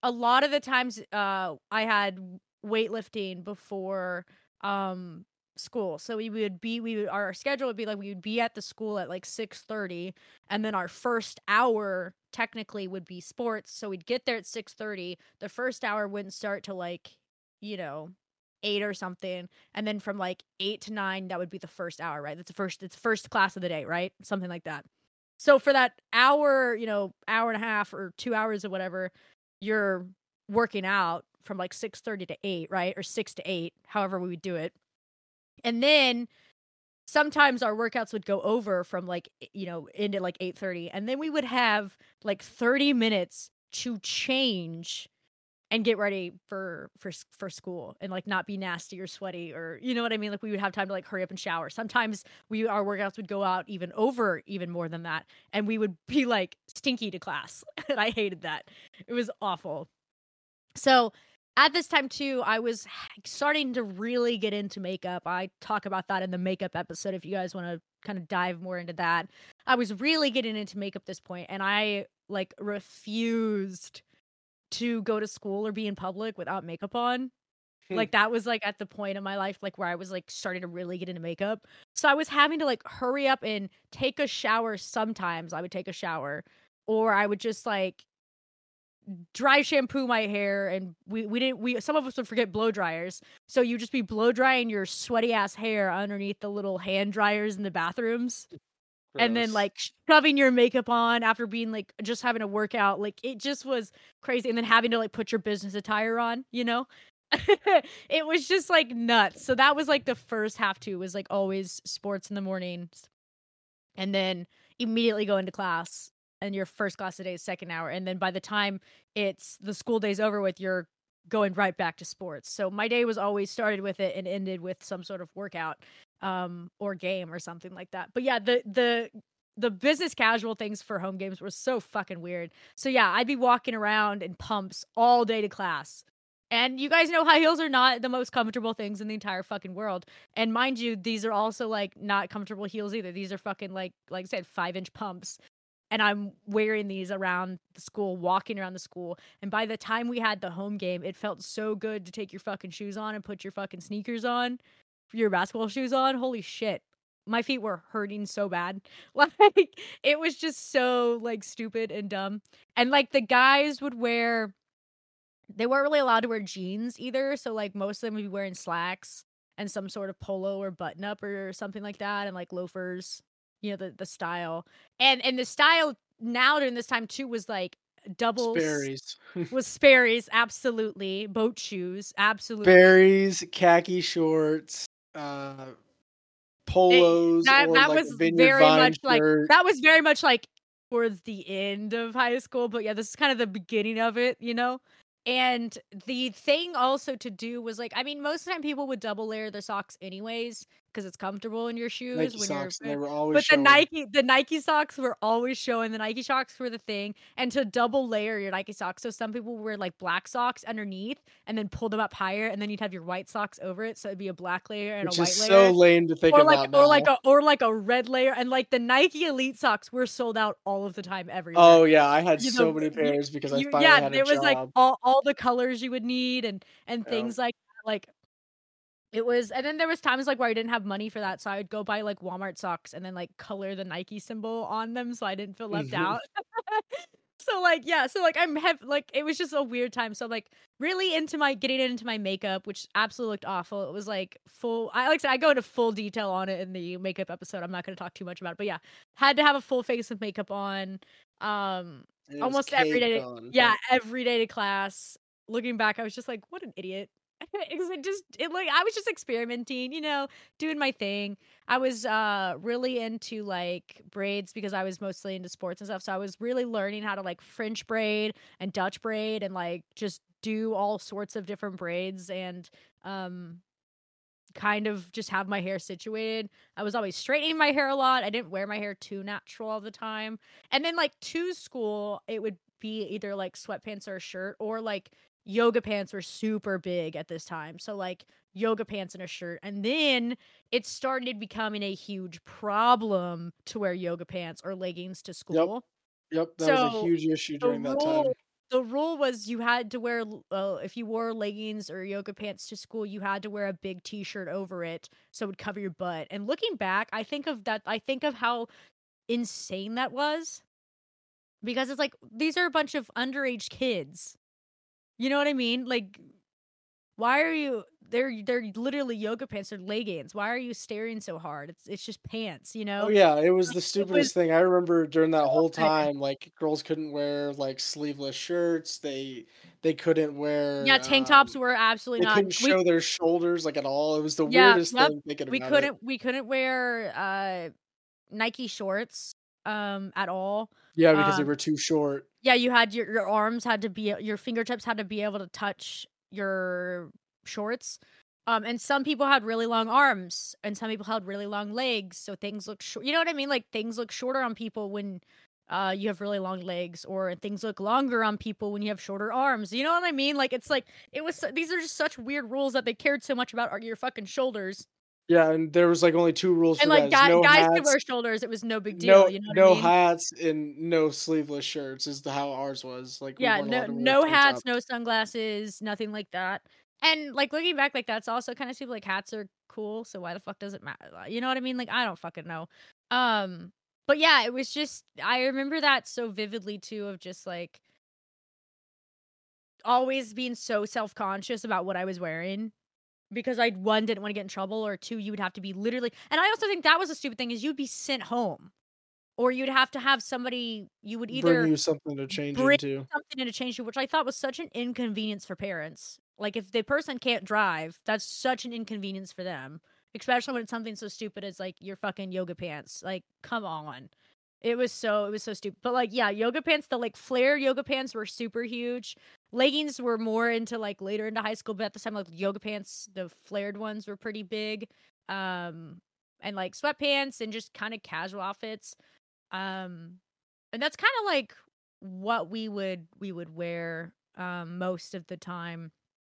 a lot of the times uh I had weightlifting before um school. So we would be we would our schedule would be like we would be at the school at like 6:30 and then our first hour technically would be sports. So we'd get there at 6:30. The first hour wouldn't start till like, you know, 8 or something. And then from like 8 to 9 that would be the first hour, right? That's the first it's first class of the day, right? Something like that. So for that hour, you know, hour and a half or 2 hours or whatever, you're working out from like 6:30 to 8, right? Or 6 to 8, however we would do it. And then sometimes our workouts would go over from like you know into like 8:30 and then we would have like 30 minutes to change and get ready for for for school and like not be nasty or sweaty or you know what I mean like we would have time to like hurry up and shower. Sometimes we our workouts would go out even over even more than that and we would be like stinky to class and I hated that. It was awful. So at this time too, I was starting to really get into makeup. I talk about that in the makeup episode if you guys want to kind of dive more into that. I was really getting into makeup this point and I like refused to go to school or be in public without makeup on. Hmm. Like that was like at the point in my life like where I was like starting to really get into makeup. So I was having to like hurry up and take a shower sometimes. I would take a shower or I would just like dry shampoo my hair and we we didn't we some of us would forget blow dryers. So you just be blow drying your sweaty ass hair underneath the little hand dryers in the bathrooms. And then like shoving your makeup on after being like just having a workout. Like it just was crazy. And then having to like put your business attire on you know? It was just like nuts. So that was like the first half too was like always sports in the mornings. And then immediately go into class and your first class of day is second hour and then by the time it's the school day's over with you're going right back to sports so my day was always started with it and ended with some sort of workout um or game or something like that but yeah the the the business casual things for home games were so fucking weird so yeah i'd be walking around in pumps all day to class And you guys know high heels are not the most comfortable things in the entire fucking world. And mind you, these are also like not comfortable heels either. These are fucking like like I said, five inch pumps. And I'm wearing these around the school, walking around the school. And by the time we had the home game, it felt so good to take your fucking shoes on and put your fucking sneakers on, your basketball shoes on. Holy shit. My feet were hurting so bad. Like it was just so like stupid and dumb. And like the guys would wear they weren't really allowed to wear jeans either. So like most of them would be wearing slacks and some sort of polo or button up or something like that, and like loafers. You know the the style. And and the style now during this time too was like double Sperry's. was Sperry's absolutely boat shoes absolutely. Sperry's, khaki shorts, uh, polos, that, that like was very much like that was very much like towards the end of high school but yeah this is kind of the beginning of it you know? And the thing also to do was like i mean most of the time people would double layer their socks anyways because it's comfortable in your shoes Nike when socks, you're they were always but the. Nike, the Nike socks were always showing. The Nike socks were the thing, and to double layer your Nike socks. So some people wear like black socks underneath, and then pull them up higher, and then you'd have your white socks over it. So it'd be a black layer and which a white is layer so lame to think or about like now. or like a or like a red layer and like the Nike Elite socks were sold out all of the time everywhere. oh yeah, I had You so know, many pairs because I finally yeah, had a there was job. like all, all the colors you would need and and Yeah. things like like it was and then there was times like where I didn't have money for that, so I would go buy like Walmart socks and then like color the Nike symbol on them so I didn't feel left Mhm. out. so like yeah, so like I'm have like it was just a weird time. So like really into my getting into my makeup, which absolutely looked awful. It was like full I like I said I go into full detail on it in the makeup episode. I'm not gonna talk too much about it. But yeah, had to have a full face of makeup on. Um And it was almost every day. on. yeah, every day to class. Looking back, I was just like, what an idiot. It just it like I was just experimenting, you know, doing my thing. I was uh really into like braids because I was mostly into sports and stuff. So I was really learning how to like French braid and Dutch braid and like just do all sorts of different braids and um kind of just have my hair situated. I was always straightening my hair a lot. I didn't wear my hair too natural all the time. And then like to school, it would be either like sweatpants or a shirt or like yoga pants were super big at this time. So like yoga pants and a shirt. And then it started becoming a huge problem to wear yoga pants or leggings to school. Yep, that was a huge issue during that time. The rule was you had to wear uh, if you wore leggings or yoga pants to school, you had to wear a big t-shirt over it so it would cover your butt. And looking back, I think of that I think of how insane that was because it's like these are a bunch of underage kids. You know what I mean? Like why are you they're they're literally yoga pants or leggings. Why are you staring so hard? It's it's just pants, you know? Oh yeah, it was the stupidest was thing. I remember during that whole time, like girls couldn't wear like sleeveless shirts. They they couldn't wear Yeah, tank tops um, were They absolutely not. couldn't We show their shoulders like at all. It was the Yeah, weirdest yep. thing thinking we about couldn't it. we couldn't wear uh Nike shorts um at all. Yeah, because they Um, were too short. Yeah, you had your your arms had to be your fingertips had to be able to touch your shorts. Um and some people had really long arms and some people had really long legs, so things look short. You know what I mean? Like things look shorter on people when uh you have really long legs or things look longer on people when you have shorter arms. You know what I mean? Like it's like it was these are just such weird rules that they cared so much about are your fucking shoulders. Yeah, and there was like only two rules for And like guys. guy, no guys could wear shoulders, it was no big deal. no you know what no I mean? hats, and no sleeveless shirts is the how ours was. Like Yeah, weren't no allowed to wear no hats, no sunglasses, nothing like that. And like looking back, like that's also kind of stupid. Like hats are cool, so why the fuck does it matter? You know what I mean? Like I don't fucking know. Um, but yeah, it was just I remember that so vividly too. Of just like always being so self conscious about what I was wearing because I one didn't want to get in trouble, or two you would have to be literally. And I also think that was a stupid thing is you'd be sent home, or you'd have to have somebody you would either Bring you something to change bring into. something in to change you, which I thought was such an inconvenience for parents. Like if the person can't drive, that's such an inconvenience for them. Especially when it's something so stupid as like your fucking yoga pants. Like, come on. It was so it was so stupid. But like, yeah, yoga pants, the like flare yoga pants were super huge. Leggings were more into like later into high school, but at the time like yoga pants, the flared ones were pretty big. Um and like sweatpants and just kind of casual outfits. Um and that's kind of like what we would we would wear um most of the time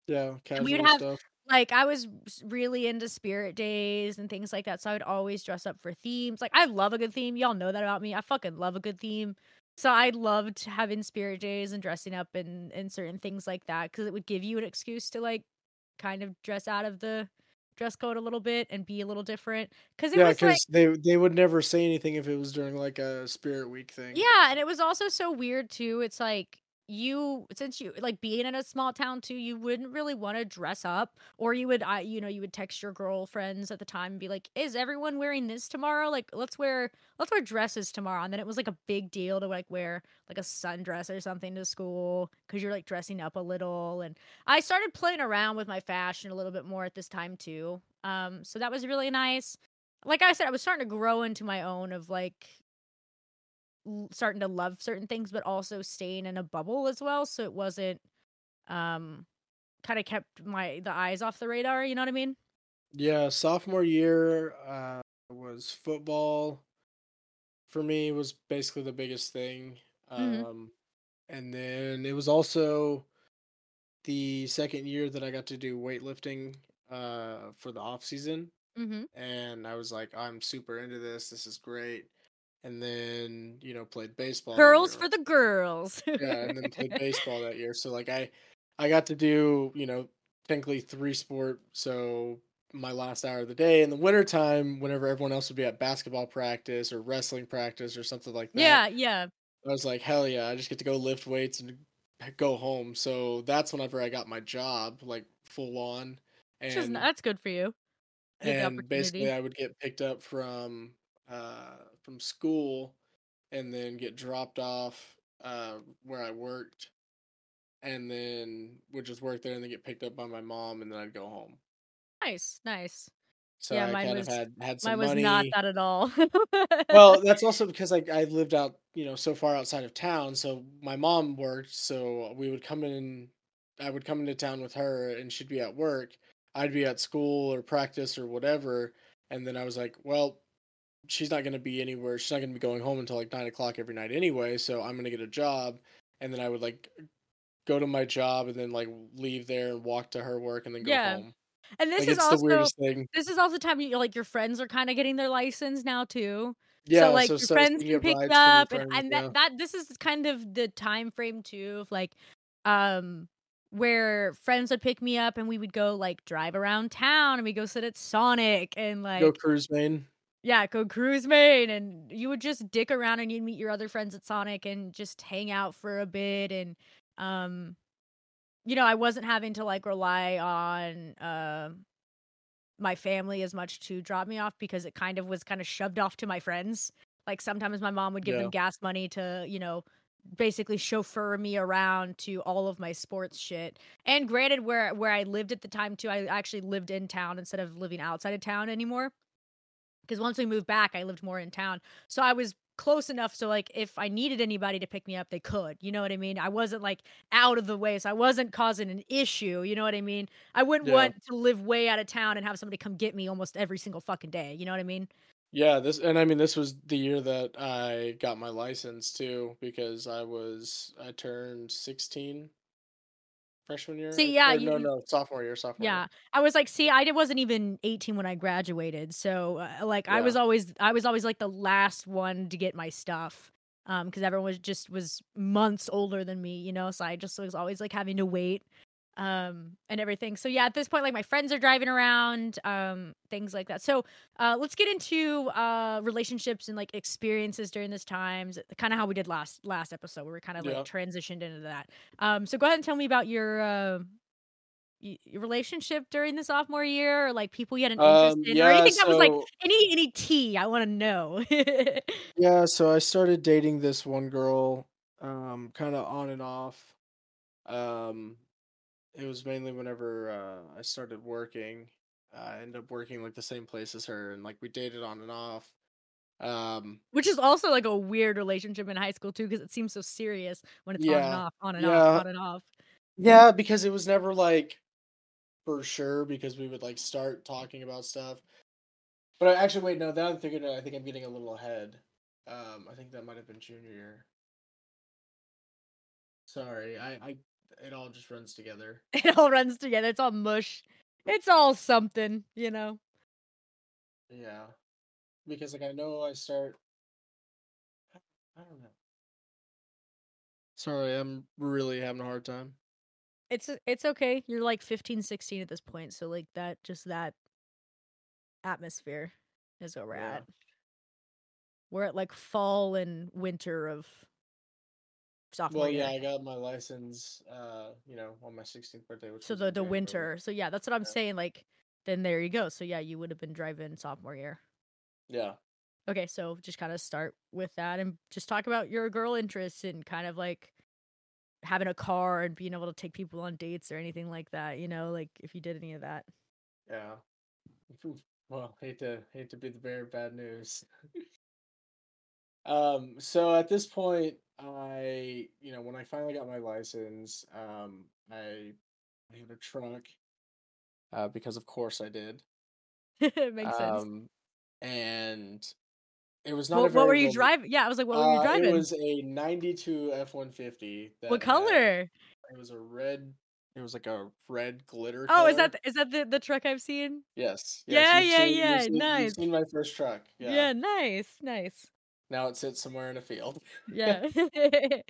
Yeah, casual we would have- stuff. Like I was really into spirit days and things like that. So I would always dress up for themes. Like I love a good theme. Y'all know that about me. I fucking love a good theme. So I loved having spirit days and dressing up and and certain things like that because it would give you an excuse to like kind of dress out of the dress code a little bit and be a little different. Because Yeah, was like because they they would never say anything if it was during like a Spirit Week thing. Yeah, and it was also so weird too. It's like you since you like being in a small town too, you wouldn't really want to dress up or you would I you know, you would text your girlfriends at the time and be like, "Is everyone wearing this tomorrow? Like let's wear let's wear dresses tomorrow." And then it was like a big deal to like wear like a sundress or something to school cuz you're like dressing up a little and I started playing around with my fashion a little bit more at this time too. Um so that was really nice. Like I said, I was starting to grow into my own of like starting to love certain things but also staying in a bubble as well so it wasn't um kind of kept my the eyes off the radar you know what i mean Yeah, sophomore year uh, was football. For me, was basically the biggest thing. Mhm. Um, and then it was also the second year that I got to do weightlifting uh, for the off season, mm-hmm. and I was like, I'm super into this. This is great. And then you know played baseball. girls for the girls yeah, and then played baseball that year. So like I, I got to do you know technically three sport. So my last hour of the day in the wintertime, whenever everyone else would be at basketball practice or wrestling practice or something like that. yeah yeah I was like, hell yeah! I just get to go lift weights and go home. So that's whenever I got my job, like full on. And that's good for you Good and basically. I would get picked up from uh from school and then get dropped off uh where I worked and then would just work there and then get picked up by my mom and then I'd go home. nice nice So Yeah, I mine kind was- of had had some mine was money. not that at all well, that's also because I I lived out, you know, so far outside of town. So my mom worked, so we would come in. I would come into town with her, and she'd be at work. I'd be at school or practice or whatever. And then I was like, well, she's not going to be anywhere. She's not going to be going home until like nine o'clock every night anyway. So I'm going to get a job, and then I would like go to my job and then like leave there and walk to her work and then go Yeah. home. and this like is also the weirdest thing. this is also the time you like your friends are kind of getting their license now too Yeah, so like your so friends can pick up and, friends, and yeah. that, that this is kind of the time frame too of like um where friends would pick me up and we would go like drive around town and we go sit at sonic and like go cruise main. Yeah go cruise main and you would just dick around and you'd meet your other friends at sonic and just hang out for a bit and um you know i wasn't having to like rely on um my family as much to drop me off because it kind of was kind of shoved off to my friends. Like sometimes my mom would give Yeah. them gas money to, you know, basically chauffeur me around to all of my sports shit. And granted where where I lived at the time too, I actually lived in town instead of living outside of town anymore. Because once we moved back, I lived more in town. So I was close enough so like if I needed anybody to pick me up, they could. You know what I mean? I wasn't like out of the way, so I wasn't causing an issue. You know what I mean? I wouldn't Yeah. want to live way out of town and have somebody come get me almost every single fucking day. You know what I mean? Yeah, this and I mean this was the year that I got my license too because I was I turned 16 freshman year. See, yeah, or you- no, no, sophomore year, sophomore. Yeah. year. I was like, see, I wasn't even 18 when I graduated. So uh, like I was always I was always like the last one to get my stuff. Um cuz everyone was just was months older than me, you know? So I just was always like having to wait um and everything. So yeah, at this point like my friends are driving around, um things like that. So uh let's get into uh relationships and like experiences during this times, kind of how we did last last episode where we kind of like Yeah. transitioned into that. Um so go ahead and tell me about your uh y- your relationship during the sophomore year or like people you had an interest Um, in or yeah, anything that was like any any tea i want to know Yeah, so I started dating this one girl um kind of on and off. Um it was mainly whenever uh I started working. I ended up working like the same place as her and like we dated on and off. Um which is also like a weird relationship in high school too because it seems so serious when it's on and off on and yeah. off on and off Yeah, because it was never like for sure because we would like start talking about stuff. But I actually wait, no, now I'm thinking I think I'm getting a little ahead. Um I think that might have been junior year. Sorry, I, I it all just runs together. It all runs together. It's all mush. It's all something, you know. Yeah, because like I know I start. I don't know. Sorry, I'm really having a hard time. It's uh, it's okay. You're like 15, 16 at this point, so like that just that atmosphere is where we're Yeah. at. We're at like fall and winter of sophomore Well, year. yeah, I got my license. Uh, you know, on my 16th birthday, which so the the winter. So yeah, that's what I'm Yeah. saying. Like then there you go. So yeah, you would have been driving sophomore year. Yeah. Okay, so just kind of start with that and just talk about your girl interests and kind of like having a car and being able to take people on dates or anything like that, you know, like if you did any of that. Yeah. Well, hate to hate to be the bearer of bad news. um, so at this point, I, you know, when I finally got my license, um, I I had a truck, uh, because of course I did. it makes sense. Um, and it was not. a What, what were you driving? Yeah, I was like, what were you Uh, driving? It was a '92 F-150. what that had- color? It was a red. It was like a red glitter. Oh, is color. that th- is that the, the truck I've seen? Yes. Yeah, you've yeah, seen- yeah, seen- nice. You've seen my first truck. Yeah. Yeah. nice, nice. Now it sits somewhere in a field. Yeah.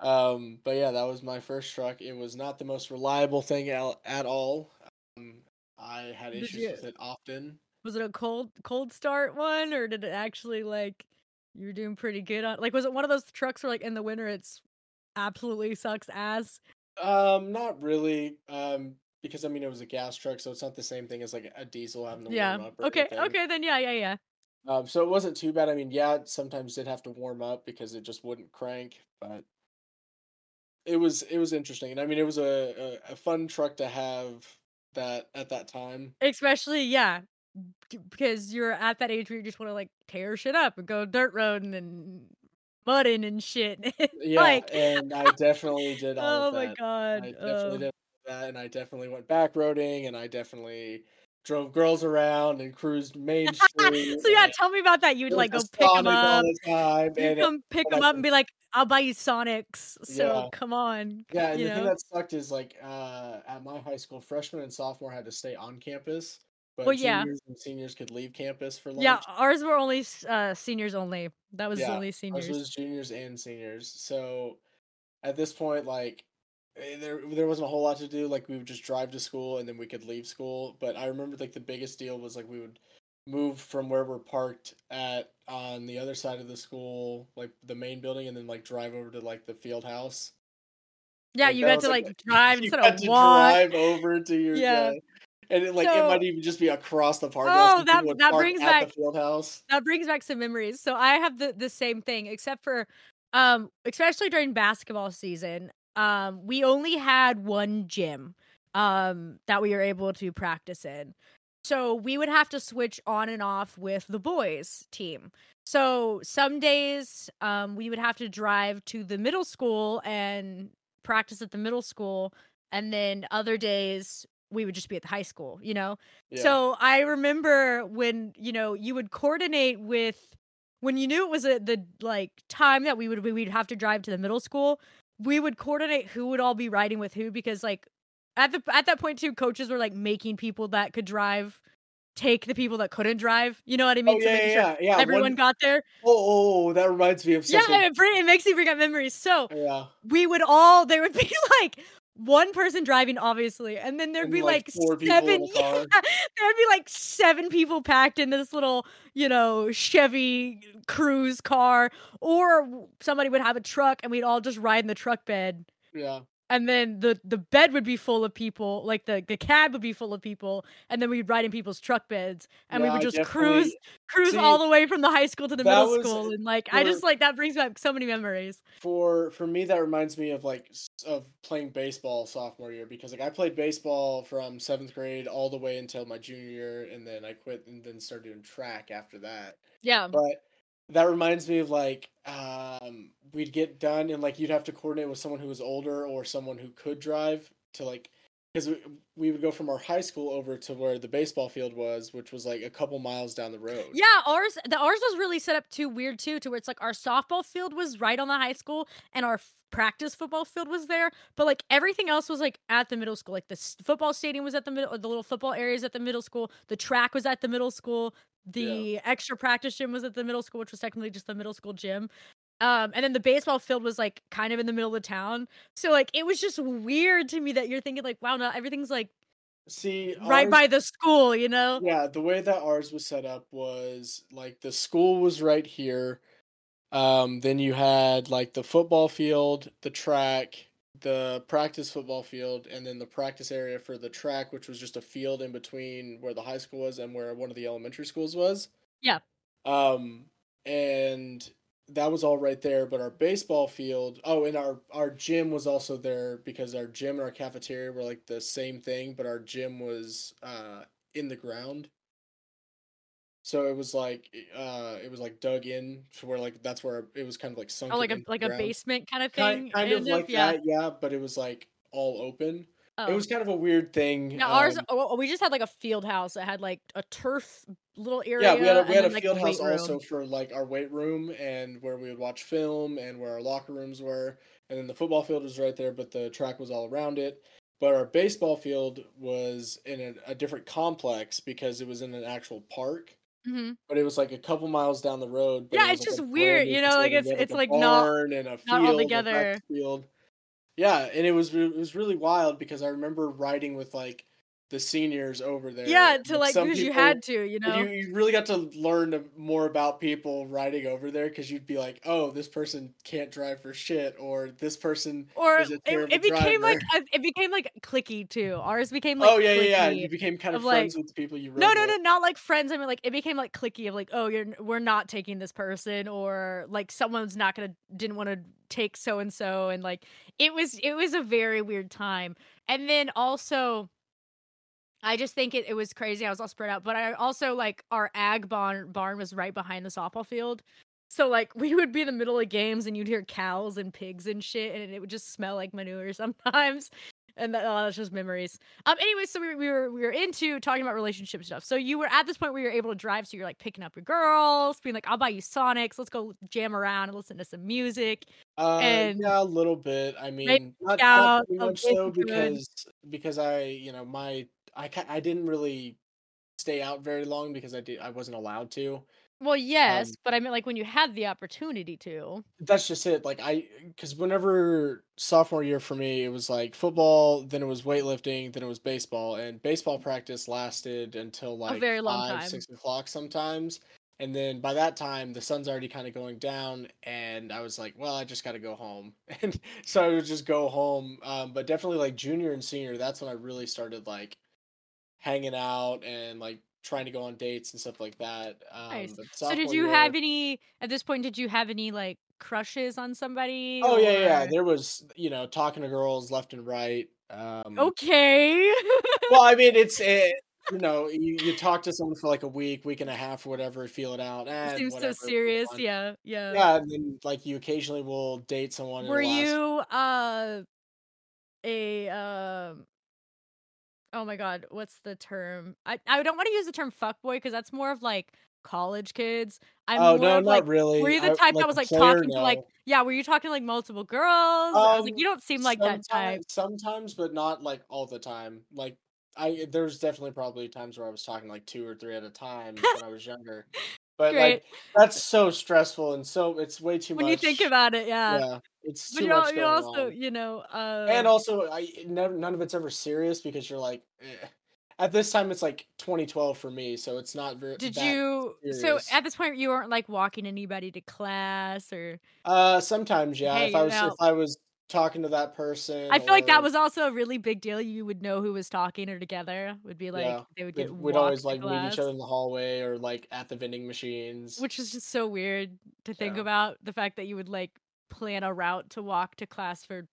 Um, but yeah, that was my first truck. It was not the most reliable thing al- at all. Um, I had Did issues you- with it often. was it a cold cold start one or did it actually like you were doing pretty good on like was it one of those trucks where like in the winter it's absolutely sucks ass? Um, not really. Um, because I mean it was a gas truck, so it's not the same thing as like a diesel having to Yeah. warm up. Or Okay, anything. okay, then yeah, yeah, yeah. Um, so it wasn't too bad. I mean, yeah, it sometimes did have to warm up because it just wouldn't crank, but it was it was interesting, and I mean, it was a a, a fun truck to have that at that time. Especially, yeah, because you're at that age where you just want to like tear shit up and go dirt roading and mudding and shit. Yeah, like, and I definitely did all oh my god. I definitely did that, and I definitely went back roading, and I definitely drove girls around and cruised Main Street. so yeah, tell me about that. You'd like go pick them Sonic up. the You and it- come pick I them up and be like, "I'll buy you Sonics." So Yeah. come on. Yeah, and you the thing that sucked is like uh, at my high school, freshmen and sophomore had to stay on campus, but Well, yeah. juniors and seniors could leave campus for lunch. Yeah, ours were only uh, seniors only. That was Yeah, only Ours seniors. was juniors and seniors. So at this point, like there there wasn't a whole lot to do. Like we would just drive to school and then we could leave school. But I remember like the biggest deal was like we would move from where we're parked at on the other side of the school, like the main building, and then like drive over to like the field house. yeah, like, you got to like, like drive instead of to walk. drive over to your Yeah. And it, like it might even just be across the park. Oh, that- that brings back- the field house. that brings back some memories. So I have the the same thing, except for um, especially during basketball season. Um, we only had one gym um that we were able to practice in. So we would have to switch on and off with the boys team. So some days um we would have to drive to the middle school and practice at the middle school and then other days we would just be at the high school, you know? Yeah. So I remember when you know you would coordinate with when you knew it was a, the like time that we would we would have to drive to the middle school. We would coordinate who would all be riding with who because like at the at that point too, coaches were like making people that could drive take the people that couldn't drive. You know what I oh, mean? oh, yeah, making yeah, sure yeah. everyone one- got there. Oh, oh, oh, that reminds me of Yeah, something. it, bring, it makes me bring up memories. So Yeah. we would all there would be like one person driving obviously and then there'd And, be like, like, four people in seven car. yeah, there'd be like seven people packed in this little you know chevy uh, Cruze car or somebody would have a truck and we'd all just ride in the truck bed Yeah. And then the the bed would be full of people like the the cab would be full of people and then we'd ride in people's truck beds and we would just cruise definitely- cruise see, all the way from the high school to the middle was school and like i just like that brings back so many memories. For for me, that reminds me of like of playing baseball sophomore year because like I played baseball from seventh grade all the way until my junior year, and then I quit and then started doing track after that. yeah. But that reminds me of like um we'd get done and like you'd have to coordinate with someone who was older or someone who could drive to like because we, would go from our high school over to where the baseball field was, which was like a couple miles down the road. Yeah, ours the ours was really set up too weird too, to where it's like our softball field was right on the high school and our f- practice football field was there, but like everything else was like at the middle school. Like the s- football stadium was at the middle, the little football areas at the middle school. The track was at the middle school. The extra practice gym was at the middle school, which was technically just the middle school gym. Um, and then the baseball field was like kind of in the middle of town. So like it was just weird to me that you're thinking like, wow, no, everything's like See, right ours- by the school, you know? Yeah, the way that ours was set up was like the school was right here. Um, then you had like the football field, the track, the practice football field, and then the practice area for the track, which was just a field in between where the high school was and where one of the elementary schools was. Yeah. Um, and that was all right there, but our baseball field, oh, and our our gym was also there because our gym and our cafeteria were like the same thing, but our gym was uh in the ground. So it was like uh it was like dug in to where like that's where it was kind of like sunk Oh, like a like a basement kind of thing. kind of kind like yeah. that, yeah, but it was like all open. Oh. It was kind of a weird thing. Now ours, um, oh, we just had like a field house that had like a turf little area. Yeah, we had a, we had a then, like, field house also for like our weight room and where we would watch film and where our locker rooms were. And then the football field was right there, but the track was all around it. But our baseball field was in a, a different complex because it was in an actual park. Mhm. But it was like a couple miles down the road. Yeah, it it's like, just weird, you know, like, it's- it's, a like, not- and a not field, all together. field. Yeah, and it was it was really wild because I remember riding with like the seniors over there. Yeah, to like because you had to, you know. You, you really got to learn more about people riding over there because you'd be like, oh, this person can't drive for shit, or this person or is a it, it became like driver. a- it became like clicky too. Ours became like oh yeah, yeah, yeah. You became kind of, of, friends like- with the people you rode No, no, with. no, not like friends. I mean, like it became like clicky of like, oh, you're we're not taking this person, or like someone's not gonna didn't want to take so and so, and like it was it was a very weird time. And then also, I just think it, it was crazy. I was all spread out, but I also like our ag barn barn was right behind the softball field. So like we would be in the middle of games and you'd hear cows and pigs and shit, and it would just smell like manure sometimes. And that, oh, that's just memories. Um. Anyway, so we were, we were we were into talking about relationship stuff. So you were at this point where you're able to drive. So you're like picking up your girls, being like, "I'll buy you Sonics. Let's go jam around and listen to some music." Uh, and yeah, a little bit. I mean, not, not too much so because because I, you know, my I ca- I didn't really stay out very long because I did I wasn't allowed to. Well, yes, Um, but I mean, like when you had the opportunity to. That's just it. Like I, because whenever sophomore year for me, it was like football, then it was weightlifting, then it was baseball, and baseball practice lasted until like very long five, time. six o'clock sometimes. And then by that time, the sun's already kind of going down, and I was like, well, I just got to go home, and so I would just go home. Um, but definitely like junior and senior, that's when I really started like hanging out and like trying to go on dates and stuff like that. Um, Nice. So did you year- have any at this point? Did you have any like crushes on somebody? Oh yeah, yeah. There was, you know, talking to girls left and right. Um, Okay. Well, I mean, it's it, you know, you, you talk to someone for like a week, week and a half, or whatever, feel it out. Eh, Seems whatever, so serious. Yeah, yeah. Yeah, and then like you occasionally will date someone. Were last- you uh a um oh my god, what's the term? I I don't want to use the term fuckboy because that's more of like college kids. I'm Oh no, not like really. were you the I- type like that was like talking to like yeah, were you talking to like multiple girls? I was like, Um, you don't seem like that type. Sometimes- but not like all the time. Like I, there's definitely probably times where I was talking like two or three at a time when I was younger. But Great. like that's so stressful and so it's way too When much. you think about it, yeah. yeah, it's But too you, much you also, on. you know, uh and also I never none of it's ever serious because you're like eh. at this time it's like 2012 for me, so it's not very. did you so at this point you weren't like walking anybody to class or Uh, sometimes yeah. Hey, if I was if I was talking to that person, I feel like that was also a really big deal. You would know who was talking or together. Would be like yeah, they would get we'd always like meet each other in the hallway or like at the vending machines. which is just so weird to think Yeah. about. The fact that you would like plan a route to walk to class for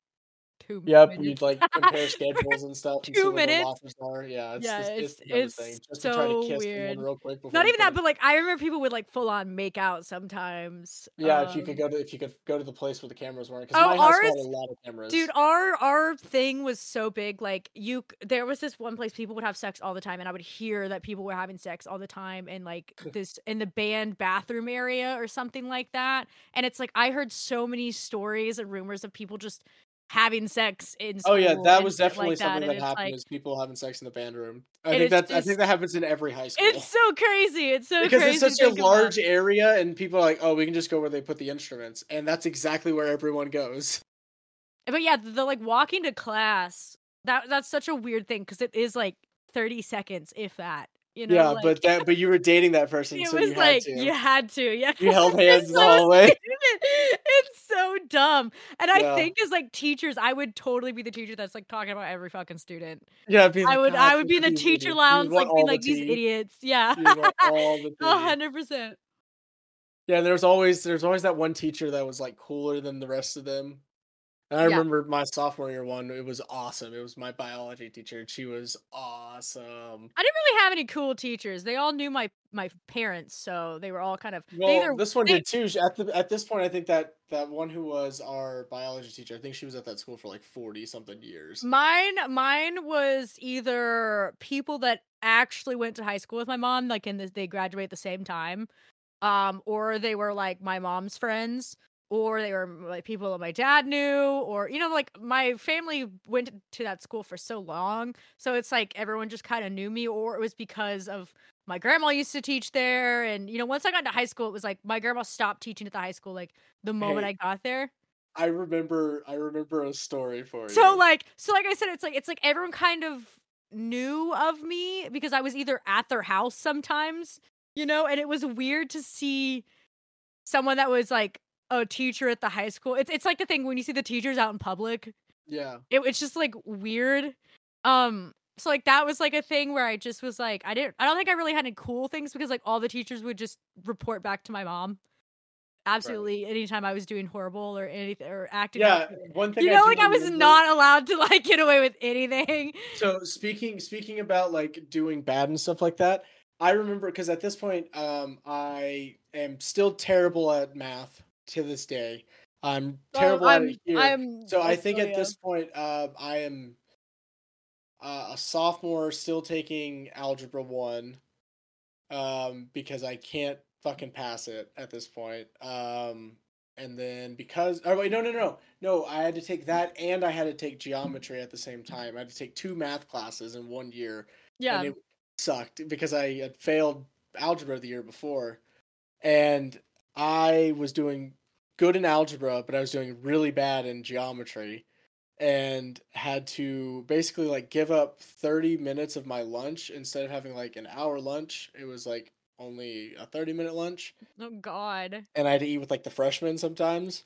two Yep, minutes. you'd like compare schedules and stuff and see Two where minutes? are. Yeah, it's Yeah, this, it's- it's, it's thing. Just to try to so kiss weird. someone real quick Not even that, but like I remember people would like full on make out sometimes. yeah, if you could um, go to if you could go to the place where the cameras weren't, because Oh, my high school had a lot of cameras. Dude, our our thing was so big. Like you, there was this one place people would have sex all the time, and I would hear that people were having sex all the time, in like this in the band bathroom area or something like that. And it's like I heard so many stories and rumors of people just having sex in. oh yeah, that was definitely like something and that, happened. like, is people having sex in the band room. I think that I think that happens in every high school. It's so crazy. It's so because it's such a think about. large area and people are like, oh, we can just go where they put the instruments, and that's exactly where everyone goes. But yeah, the, the like walking to class. That that's such a weird thing because it is like thirty seconds, if that. You know, yeah, like, but that but you were dating that person, it so was you like had to. you had to. Yeah, You held hands the hallway. stupid. It's so dumb. And I think as like teachers, I would totally be the teacher that's like talking about every fucking student. Yeah, be I would I would be in the teacher idiots. Lounge, like being all the like these idiots. Yeah, You want all the a hundred percent. Yeah, there's always there's always that one teacher that was like cooler than the rest of them. And I Yeah. remember my sophomore year one, it was awesome. It was my biology teacher. and She was awesome. I didn't really have any cool teachers. They all knew my my parents, so they were all kind of Well, either this one they- did too. At the at this point, I think that that one who was our biology teacher, I think she was at that school for like forty something years. Mine mine was either people that actually went to high school with my mom, like in this they graduate at the same time. Um, or they were like my mom's friends, or they were like people that my dad knew, or you know, like my family went to that school for so long. So it's like everyone just kind of knew me, or it was because of my grandma used to teach there. And you know, once I got into high school, it was like my grandma stopped teaching at the high school like the moment Hey, I got there. I remember I remember a story for you. So like so like I said, it's like it's like everyone kind of knew of me because I was either at their house sometimes, you know, and it was weird to see someone that was like a teacher at the high school. It's it's like the thing when you see the teachers out in public. yeah. It, it's just like weird. Um so like that was like a thing where I just was like I didn't I don't think I really had any cool things because like all the teachers would just report back to my mom. Absolutely anytime I was doing horrible or anything or acting Yeah, out one thing you know, do like I was remember- not allowed to like get away with anything. So speaking speaking about like doing bad and stuff like that, I remember because at this point, um, I am still terrible at math to this day. I'm terrible at Oh, I'm, it here. I'm so I think at this point, uh, I am uh, a sophomore, still taking algebra one, um, because I can't fucking pass it at this point. Um, and then because oh wait no no no no I had to take that and I had to take geometry at the same time. I had to take two math classes in one year, yeah. and it sucked because I had failed algebra the year before, and I was doing good in algebra, but I was doing really bad in geometry, and had to basically like give up thirty minutes of my lunch instead of having like an hour lunch. It was like only a thirty minute lunch, Oh God. and I had to eat with like the freshmen sometimes.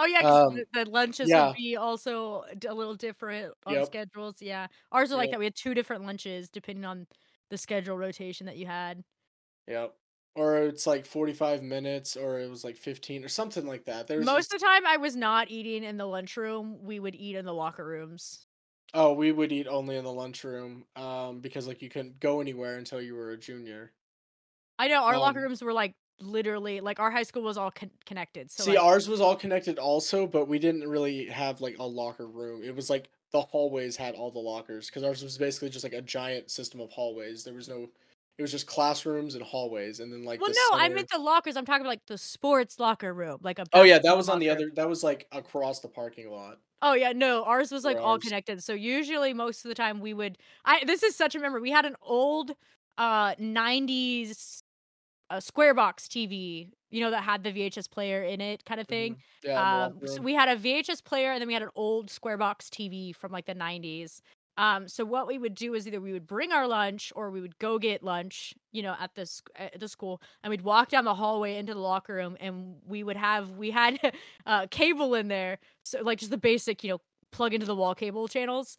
Oh yeah, Um, the, the lunches yeah. would be also a little different on Yep. schedules. Yeah, ours are like that. We had two different lunches depending on the schedule rotation that you had. Yep. Or it's like 45 minutes, or it was like 15, or something like that. There's Most of the time, I was not eating in the lunchroom. We would eat in the locker rooms. Oh, we would eat only in the lunchroom, um, because like you couldn't go anywhere until you were a junior. I know our locker Um, rooms were like literally like our high school was all con- connected. So See, like, ours was all connected also, but we didn't really have like a locker room. It was like the hallways had all the lockers because ours was basically just like a giant system of hallways. There was no, it was just classrooms and hallways, and then like well, the no, I meant the lockers. I'm talking about like the sports locker room, like a. Oh yeah, that was on the other. That was like across the parking lot. Oh yeah, no, ours was like Or all connected. So usually most of the time we would I this is such a memory. We had an old uh 90s uh, square box TV, you know that had the VHS player in it kind of thing. Mhm. Yeah, Um so we had a VHS player and then we had an old square box TV from like the 90s. Um so what we would do is either we would bring our lunch or we would go get lunch, you know, at the at the school and we'd walk down the hallway into the locker room and we would have we had uh cable in there so like just the basic you know plug into the wall cable channels.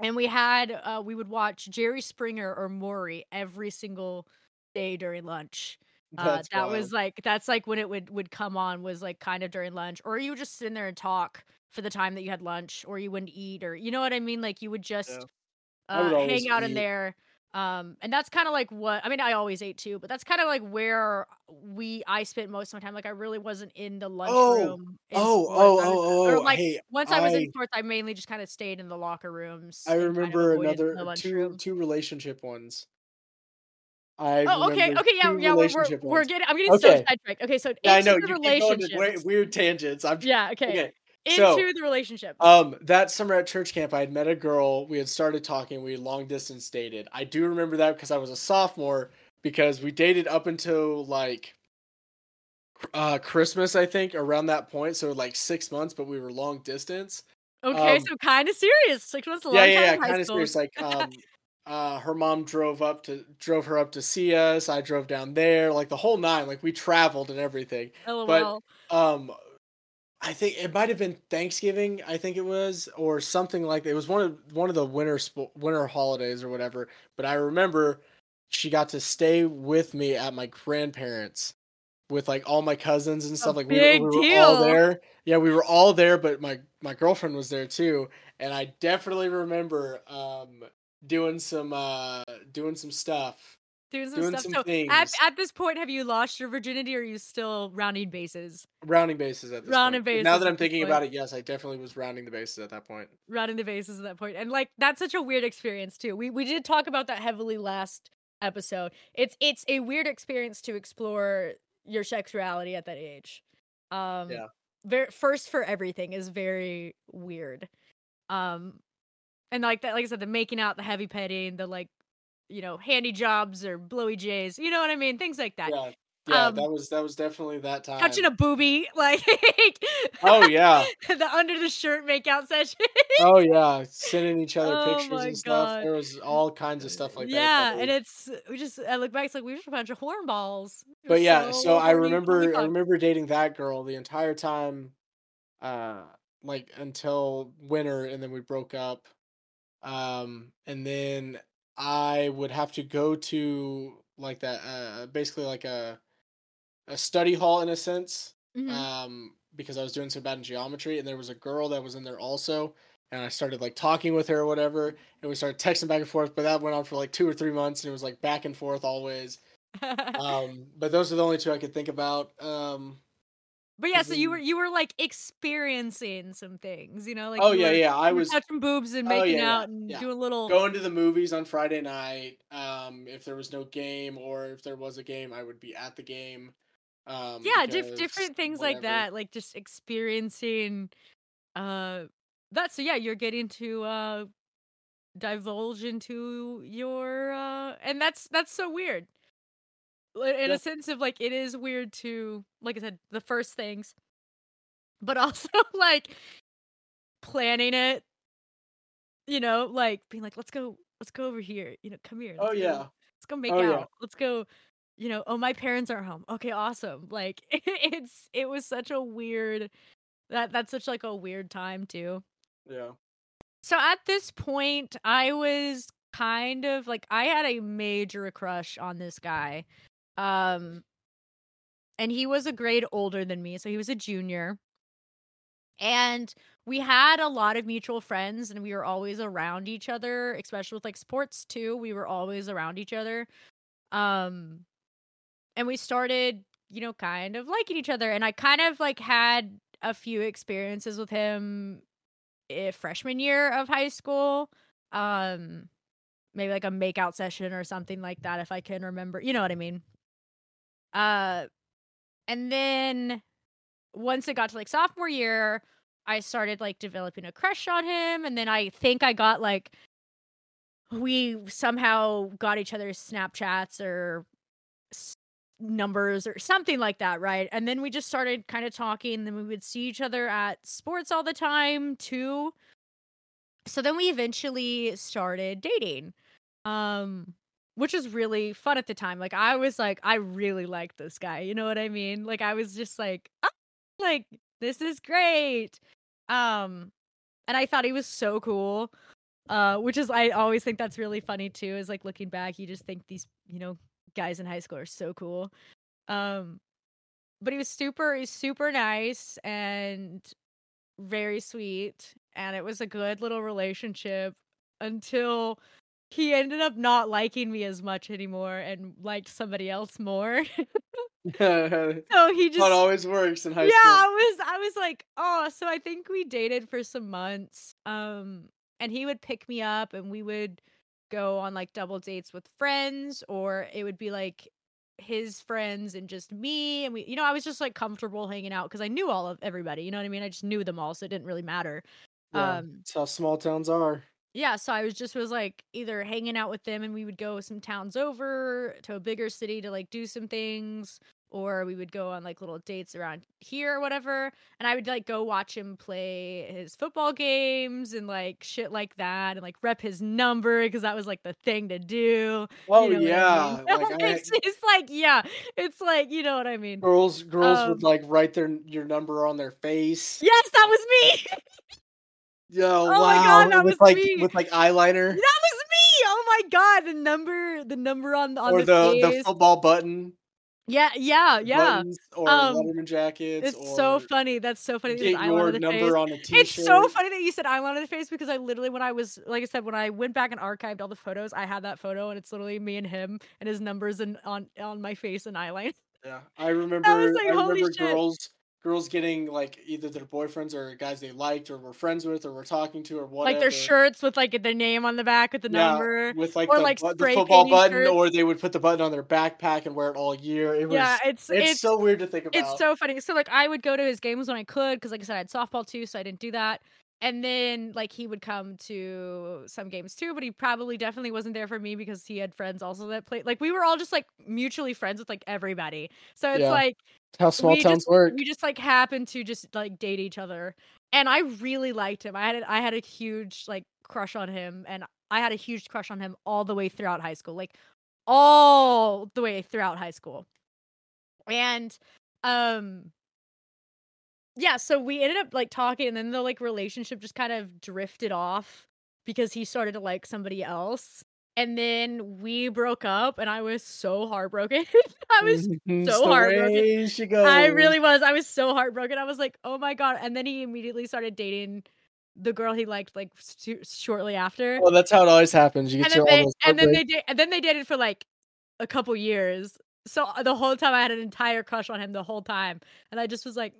And we had uh we would watch jerry springer or maury every single day during lunch. Uh that was like that's like when it would would come on was like kind of during lunch or you would just sit in there and talk for the time that you had lunch or you wouldn't eat or you know what I mean? Like you would just would uh, always hang out in there. Um, and that's kind of like what I mean. I always ate too, but that's kind of like where we I spent most of my time. Like I really wasn't in the lunchroom. Oh, sports. oh, I was- oh, oh, like hey, once I was in sports, I mainly just kind of stayed in the locker rooms. I and kind of remember another two lunchroom. two relationship ones. I Oh, okay, okay, yeah, yeah. We're, we're, we're getting. I'm getting so Okay. sidetracked. Okay, so Yeah, I know you keep going to weird, weird tangents. I'm Yeah. Okay. okay. Into so- the relationship. Um, that summer at church camp, I had met a girl. We had started talking. We long distance dated. I do remember that because I was a sophomore. Because we dated up until like uh Christmas, I think, around that point. So like six months, but we were long distance. okay, um, so kind of serious. Six months. A long yeah, yeah, time yeah. Kind of serious. Like, um, uh, her mom drove up to drove her up to see us. I drove down there, like the whole nine. Like we traveled and everything. LOL. Um, I think it might have been Thanksgiving. I think it was, or something like that. It was one of one of the winter winter holidays or whatever. But I remember she got to stay with me at my grandparents with like all my cousins and stuff. like we, we were all there. Yeah, we were all there, but my my girlfriend was there too, and I definitely remember um doing some uh doing some stuff. Doing some doing stuff. some so at, things. at this point, have you lost your virginity or are you still rounding bases? Rounding bases at this Rounding point. Now that I'm thinking point. about it, yes, I definitely was rounding the bases at that point. Rounding the bases at that point. And like that's such a weird experience too. We we did talk about that heavily last episode. It's it's a weird experience to explore your sexuality at that age. Um Yeah. Very first for everything is very weird. Um and like that like I said, the making out, the heavy petting, the like you know, handy jobs or blowy jays, you know what I mean? Things like that. Yeah, yeah, Um, that was that was definitely that time. touching a booby, like Oh yeah, the under the shirt makeout session. oh yeah, sending each other Oh pictures and stuff. God. There was all kinds of stuff like that. yeah, and it's we just I look back, it's like we were just a bunch of hornballs. But yeah, so I horny- horny remember I remember dating that girl the entire time, uh, like until winter, and then we broke up. Um, and then I would have to go to like that, uh, basically like a a study hall in a sense. Mhm. um because I was doing so bad in geometry and there was a girl that was in there also and I started like talking with her or whatever and we started texting back and forth but that went on for like two or three months and it was like back and forth always um but those are the only two I could think about um but yeah, so you were you were like experiencing some things, you know, like oh yeah were, yeah I was touching boobs and Oh, making yeah, yeah, out and yeah. doing little going to the movies on Friday night um if there was no game or if there was a game I would be at the game um yeah, diff- different things like that, like just experiencing uh that. So yeah, you're getting to uh divulge into your uh and that's that's so weird. In Yeah. a sense of like it is weird to like I said, the first things, but also like planning it, you know, like being like, let's go, let's go over here, you know, come here. oh go- yeah let's go make Oh, out. yeah. Let's go. You know, oh my parents aren't home. Okay, awesome. Like it's it was such a weird that that's such like a weird time too. yeah So at this point, I was kind of like I had a major crush on this guy. Um and he was a grade older than me, so he was a junior. And we had a lot of mutual friends and we were always around each other, especially with like sports too. We were always around each other. Um and we started, you know, kind of liking each other and I kind of like had a few experiences with him eh, freshman year of high school. Um maybe like a makeout session or something like that if I can remember. You know what I mean? Uh and then once it got to like sophomore year, I started like developing a crush on him and then I think I got like we somehow got each other's Snapchats or numbers or something like that, right? And then we just started kind of talking. Then we would see each other at sports all the time too. So then we eventually started dating, um, which was really fun at the time. Like I was like, I really liked this guy. You know what I mean? Like I was just like, "Ah, like this is great. Um, and I thought he was so cool uh which is i always think that's really funny too is like looking back you just think these you know guys in high school are so cool um but he was super he's super nice and very sweet and it was a good little relationship until he ended up not liking me as much anymore and liked somebody else more. So he just always works in high yeah, school. Yeah, I was I was like, oh, so I think we dated for some months. Um, and he would pick me up and we would go on like double dates with friends, or it would be like his friends and just me. And we, you know, I was just like comfortable hanging out because I knew all of everybody. You know what I mean? I just knew them all, so it didn't really matter. Yeah, Um, that's how small towns are. Yeah, so I was just was like either hanging out with them and we would go some towns over to a bigger city to like do some things or we would go on like little dates around here or whatever and I would like go watch him play his football games and like shit like that and like rep his number because that was like the thing to do. Oh you know what I yeah, mean? like I, it's, it's like yeah, it's like you know what I mean. girls girls Um, would like write their your number on their face. Yes, that was me. Yo, my wow, God, that with was like me. with like eyeliner that was me. Oh my god, the number, the number on on or the, the the football button. Yeah, yeah, yeah. buttons or Um, Letterman jackets. It's so funny. That's so funny. Get I your the number face. on a t-shirt. It's so funny that you said I wanted the face because I literally, when I was, like I said, when I went back and archived all the photos, I had that photo and it's literally me and him and his numbers and on on my face and eyeliner. Yeah, I remember. like, I holy remember shit. girls girls getting like either their boyfriends or guys they liked or were friends with or were talking to or whatever. Like their shirts with like their name on the back with the Yeah, number. with like or, the, like, the football button, shirts. or they would put the button on their backpack and wear it all year. It was yeah, it's it's, it's so weird to think about. It's so funny. So like I would go to his games when I could because like I said I had softball too, so I didn't do that. And then like he would come to some games too, but he probably definitely wasn't there for me because he had friends also that played. Like we were all just like mutually friends with like everybody. So it's Yeah. like how small we towns just, work. We just like happened to just like date each other, and I really liked him. I had a, I had a huge like crush on him, and I had a huge crush on him all the way throughout high school, like all the way throughout high school. And um yeah, so we ended up like talking and then the like relationship just kind of drifted off because he started to like somebody else. And then we broke up and I was so heartbroken. I was It's so heartbroken. she goes. I really was. I was so heartbroken. I was like, "Oh my god!" And then he immediately started dating the girl he liked, like stu- shortly after. Well, that's how it always happens. You and get then to they and then they da- and then they dated for like a couple years. So uh, the whole time I had an entire crush on him the whole time, and I just was like,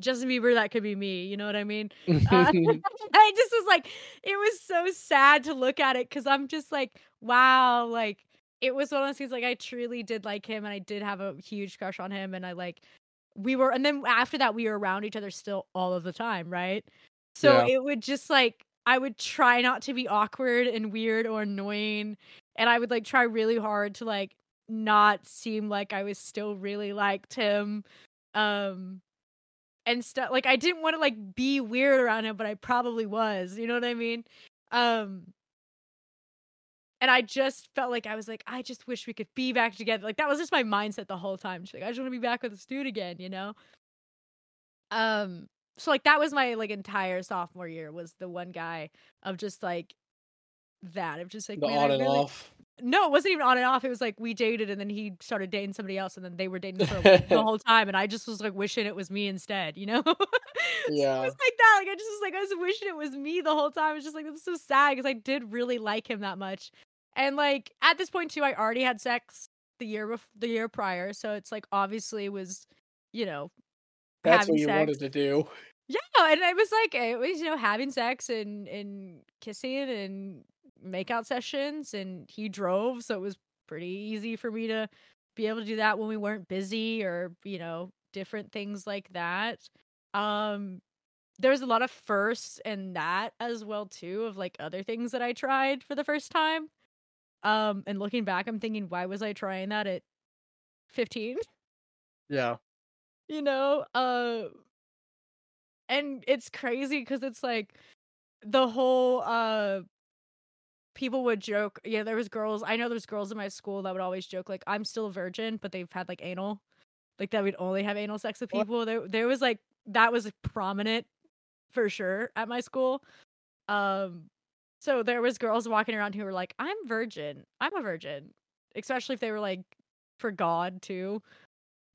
Justin Bieber, that could be me. You know what I mean? Uh, I just was like, it was so sad to look at it because I'm just like, wow, like it was one of those things like I truly did like him and I did have a huge crush on him and I like we were and then after that we were around each other still all of the time, right? So Yeah. it would just like I would try not to be awkward and weird or annoying and I would like try really hard to like not seem like I was still really liked him. Um and stuff like I didn't want to like be weird around him, but I probably was. You know what I mean? Um and I just felt like I was like, I just wish we could be back together. Like that was just my mindset the whole time. Just like I just want to be back with this dude again, you know? Um so like that was my like entire sophomore year was the one guy of just like that of just like the man, I on and really- off. No, it wasn't even on and off. It was like we dated and then he started dating somebody else and then they were dating for the whole time and I just was like wishing it was me instead, you know? So Yeah. it was like that. Like I just was like I was wishing it was me the whole time. It's just like it's so sad because I did really like him that much. And like at this point too, I already had sex the year bef- the year prior, so it's like obviously was, you know, That's what you sex. wanted to do. Yeah, and it was like it was you know having sex and and kissing and makeout sessions, and he drove, so it was pretty easy for me to be able to do that when we weren't busy or you know different things like that. Um, there was a lot of firsts in that as well too of like other things that I tried for the first time. Um, and looking back, I'm thinking, why was I trying that at 15? Yeah. you know uh and it's crazy because it's like the whole uh people would joke yeah there was girls i know there's girls in my school that would always joke like i'm still a virgin but they've had like anal like that we'd only have anal sex with What? people there there was like that was prominent for sure at my school um so there was girls walking around who were like i'm virgin i'm a virgin especially if they were like for god too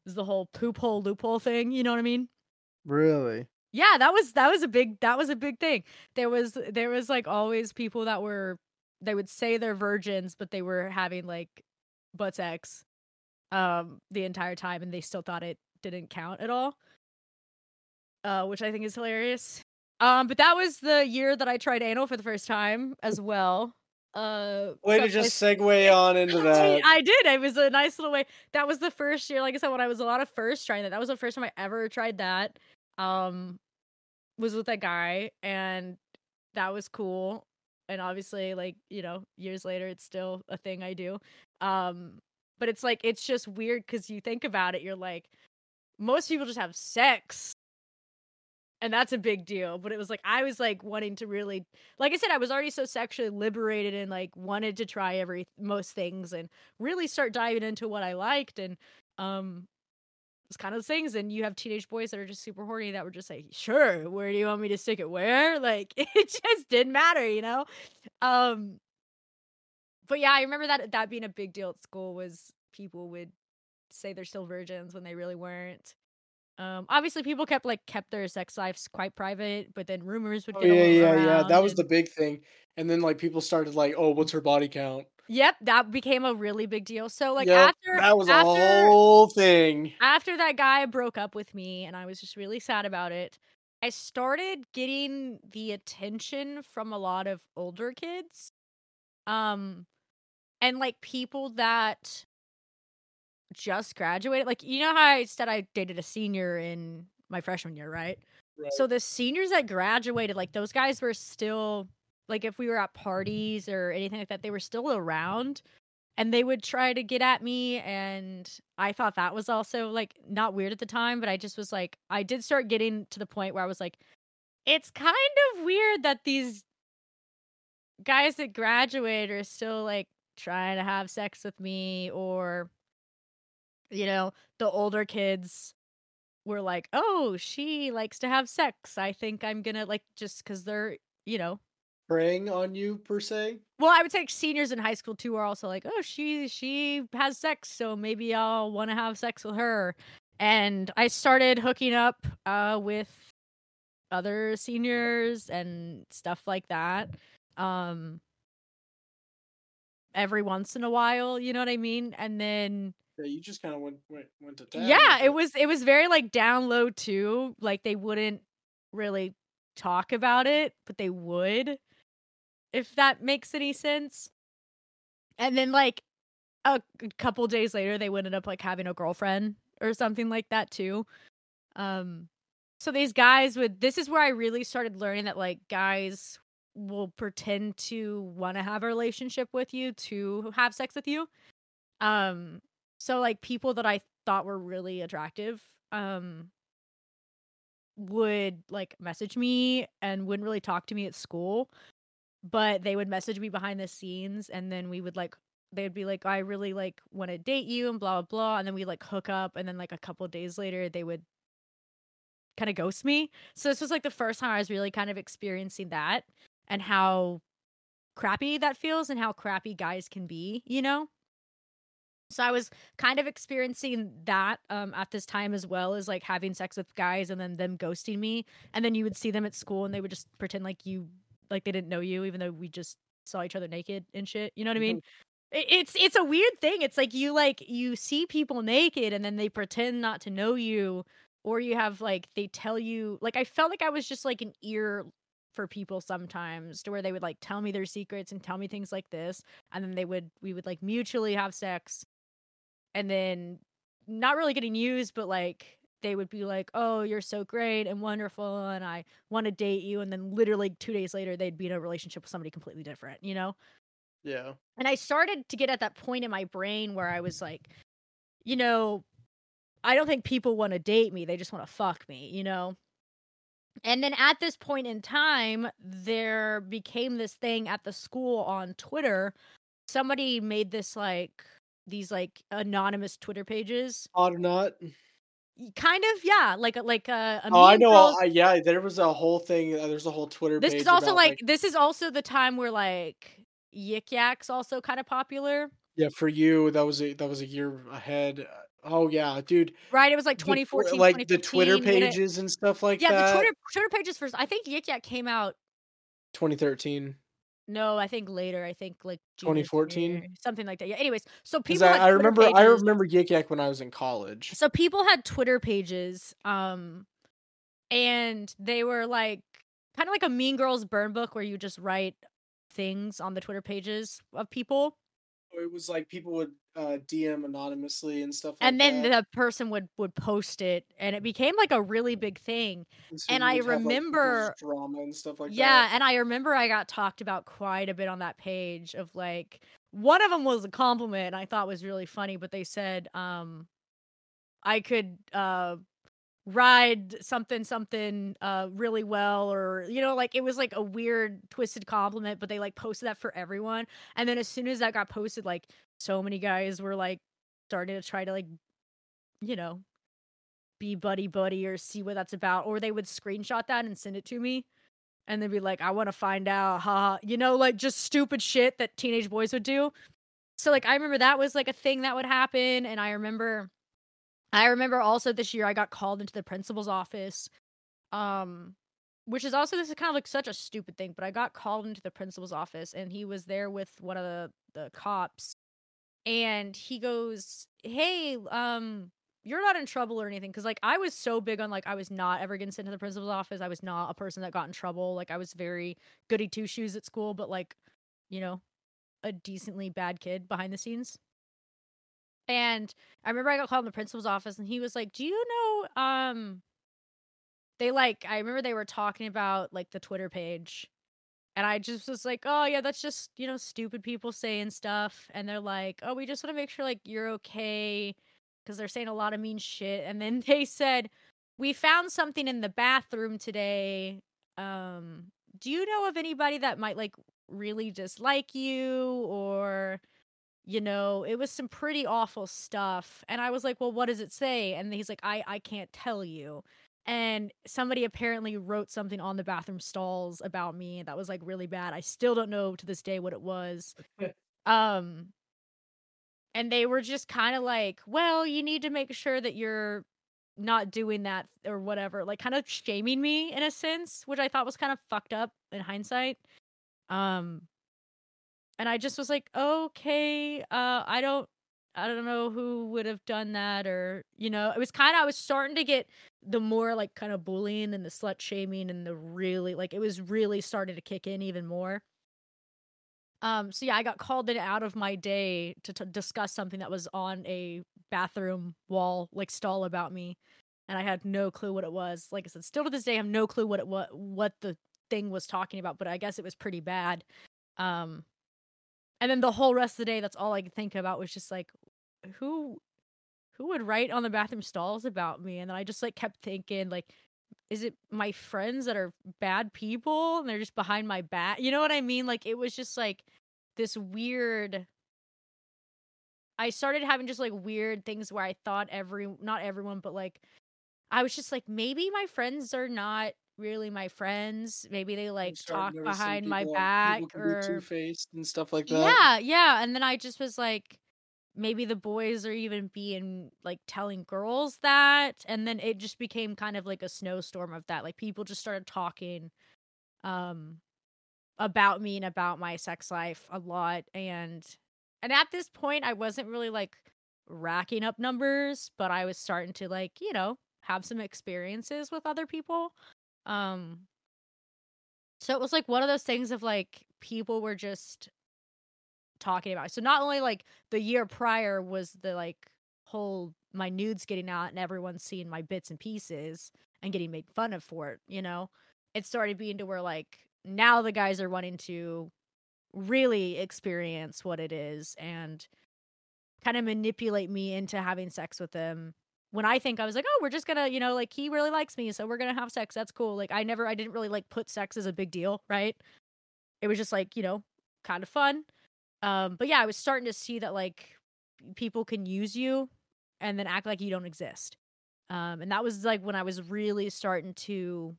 is the whole poop hole loophole thing. You know what I mean? Really? Yeah, that was that was a big that was a big thing. There was there was like always people that were they would say they're virgins, but they were having like butt sex um the entire time and they still thought it didn't count at all. Uh which I think is hilarious. Um but that was the year that I tried anal for the first time as well. Uh Way to I- just segue on into that. I did. It was a nice little way. That was the first year, like I said, when I was a lot of first trying that. That was the first time I ever tried that. Um, was with that guy, and that was cool. And obviously, like you know, years later, it's still a thing I do. Um, but it's like it's just weird because you think about it, you're like, most people just have sex. And that's a big deal. But it was like I was like wanting to really like I said, I was already so sexually liberated and like wanted to try every most things and really start diving into what I liked and um it's kind of those things and you have teenage boys that are just super horny that were just like sure where do you want me to stick it where like it just didn't matter you know um but yeah i remember that that being a big deal at school was people would say they're still virgins when they really weren't um obviously people kept like kept their sex lives quite private but then rumors would Oh, get yeah, yeah, yeah. That was the big thing. And then like people started like, oh, what's her body count? Yep, that became a really big deal. So like Yep, after that was after, a whole thing. after that guy broke up with me and I was just really sad about it, I started getting the attention from a lot of older kids. Um and like people that just graduated. Like you know how I said I dated a senior in my freshman year, right? Right. So the seniors that graduated, like those guys were still like if we were at mm-hmm. parties or anything like that, they were still around and they would try to get at me and I thought that was also like not weird at the time, but I just was like I did start getting to the point where I was like it's kind of weird that these guys that graduate are still like trying to have sex with me or you know, the older kids were like, "Oh, she likes to have sex. I think I'm going to like just cuz they're, you know, Preying on you per se. well, I would say seniors in high school too are also like, "Oh, she she has sex, so maybe I'll want to have sex with her." And I started hooking up uh with other seniors and stuff like that. Um every once in a while, you know what I mean? And then Yeah, you just kind of went went went to town. yeah, it was it was very like down low too. Like they wouldn't really talk about it, but they would. If that makes any sense. And then like a couple days later they would end up like having a girlfriend or something like that too. Um so these guys would this is where I really started learning that like guys will pretend to want to have a relationship with you to have sex with you. Um so like people that I thought were really attractive um would like message me and wouldn't really talk to me at school, but they would message me behind the scenes and then we would like they'd be like I really like want to date you and blah blah blah and then we like hook up and then like a couple days later they would kind of ghost me. So this was like the first time I was really kind of experiencing that and how crappy that feels and how crappy guys can be, you know? So I was kind of experiencing that um, at this time as well as like having sex with guys and then them ghosting me. And then you would see them at school and they would just pretend like you, like they didn't know you, even though we just saw each other naked and shit. You know what I mean? Mm-hmm. It- It's it's a weird thing. It's like you like you see people naked and then they pretend not to know you, or you have like they tell you like I felt like I was just like an ear for people sometimes to where they would like tell me their secrets and tell me things like this and then they would we would like mutually have sex and then not really getting used but like they would be like oh you're so great and wonderful and i want to date you and then literally two days later they'd be in a relationship with somebody completely different you know Yeah. and I started to get at that point in my brain where I was like, you know, I don't think people want to date me. They just want to fuck me, you know? And then at this point in time, there became this thing at the school on Twitter. Somebody made this like these like anonymous Twitter pages. Odd or not? Kind of, yeah, like like a, a Oh, I know. Girls- I, yeah, there was a whole thing. uh, There's a whole Twitter. this is also about, like, this is also the time where like Yik Yak's also kind of popular. yeah, for you that was a that was a year ahead. Oh yeah, dude. right? It was like the 2014, like the Twitter 2015, when it- pages and stuff like yeah, that. the Twitter Twitter pages first. I think Yik Yak came out. 2013. No, I think later. I think like junior, 2014? senior, something like that. Yeah. Anyways, so people. I, I remember I remember Yik Yak when I was in college. So people had Twitter pages, um, and they were like kind of like a Mean Girls burn book where you just write things on the Twitter pages of people, It was like people would uh, DM anonymously and stuff. and like then that. the person would would post it, and it became like a really big thing. so and I have, like, remember- drama and stuff like yeah, that. and I remember I got talked about quite a bit on that page of like one of them was a compliment I thought was really funny, but they said um I could uh ride something something uh really well or you know like it was like a weird twisted compliment but they like posted that for everyone. And then as soon as that got posted like so many guys were like starting to try to like you know be buddy buddy or see what that's about or they would screenshot that and send it to me. And they'd be like i want to find out ha you know like just stupid shit that teenage boys would do. So like i remember that was like a thing that would happen. And i remember i remember also this year i got called into the principal's office um which is also this is kind of like such a stupid thing but i got called into the principal's office and he was there with one of the the cops and he goes hey um you're not in trouble or anything because like i was so big on like i was not ever getting sent to the principal's office i was not a person that got in trouble like i was very goody two shoes at school but like you know a decently bad kid behind the scenes and i remember i got called in the principal's office and he was like do you know um they like i remember they were talking about like the twitter page and i just was like oh yeah that's just you know stupid people saying stuff and they're like oh we just want to make sure like you're okay because they're saying a lot of mean shit and then they said we found something in the bathroom today um do you know of anybody that might like really dislike you or you know it was some pretty awful stuff and i was like well what does it say? And he's like i i can't tell you. And somebody apparently wrote something on the bathroom stalls about me that was like really bad. I still don't know to this day what it was. Um and they were just kind of like well you need to make sure that you're not doing that or whatever like kind of shaming me in a sense which i thought was kind of fucked up in hindsight. Um and i just was like okay uh i don't i don't know who would have done that or you know it was kind of i was starting to get the more like kind of bullying and the slut shaming and the really like it was really starting to kick in even more. Um so yeah i got called in out of my day to, to discuss something that was on a bathroom wall like stall about me and i had no clue what it was. Like i said still to this day i have no clue what it what what the thing was talking about but i guess it was pretty bad. Um and then the whole rest of the day that's all i could think about was just like who who would write on the bathroom stalls about me? And then i just like kept thinking like is it my friends that are bad people and they're just behind my back? You know what i mean? Like it was just like this weird i started having just like weird things where i thought every not everyone but like i was just like maybe my friends are not really my friends maybe they like talk behind my back or two faced and stuff like that. yeah, yeah. And then I just was like, maybe the boys are even being like telling girls that. And then it just became kind of like a snowstorm of that. Like people just started talking um about me and about my sex life a lot. And and at this point I wasn't really like racking up numbers, but I was starting to like, you know, have some experiences with other people. Um so it was like one of those things of like people were just talking about. So not only like the year prior was the like whole my nudes getting out and everyone seeing my bits and pieces and getting made fun of for it, you know. It started being to where like now the guys are wanting to really experience what it is and kind of manipulate me into having sex with them when I think I was like, oh, we're just gonna, you know, like he really likes me, so we're gonna have sex. That's cool. Like I never, I didn't really like put sex as a big deal, right? It was just like, you know, kind of fun. Um, but yeah, I was starting to see that like people can use you and then act like you don't exist. Um, and that was like when I was really starting to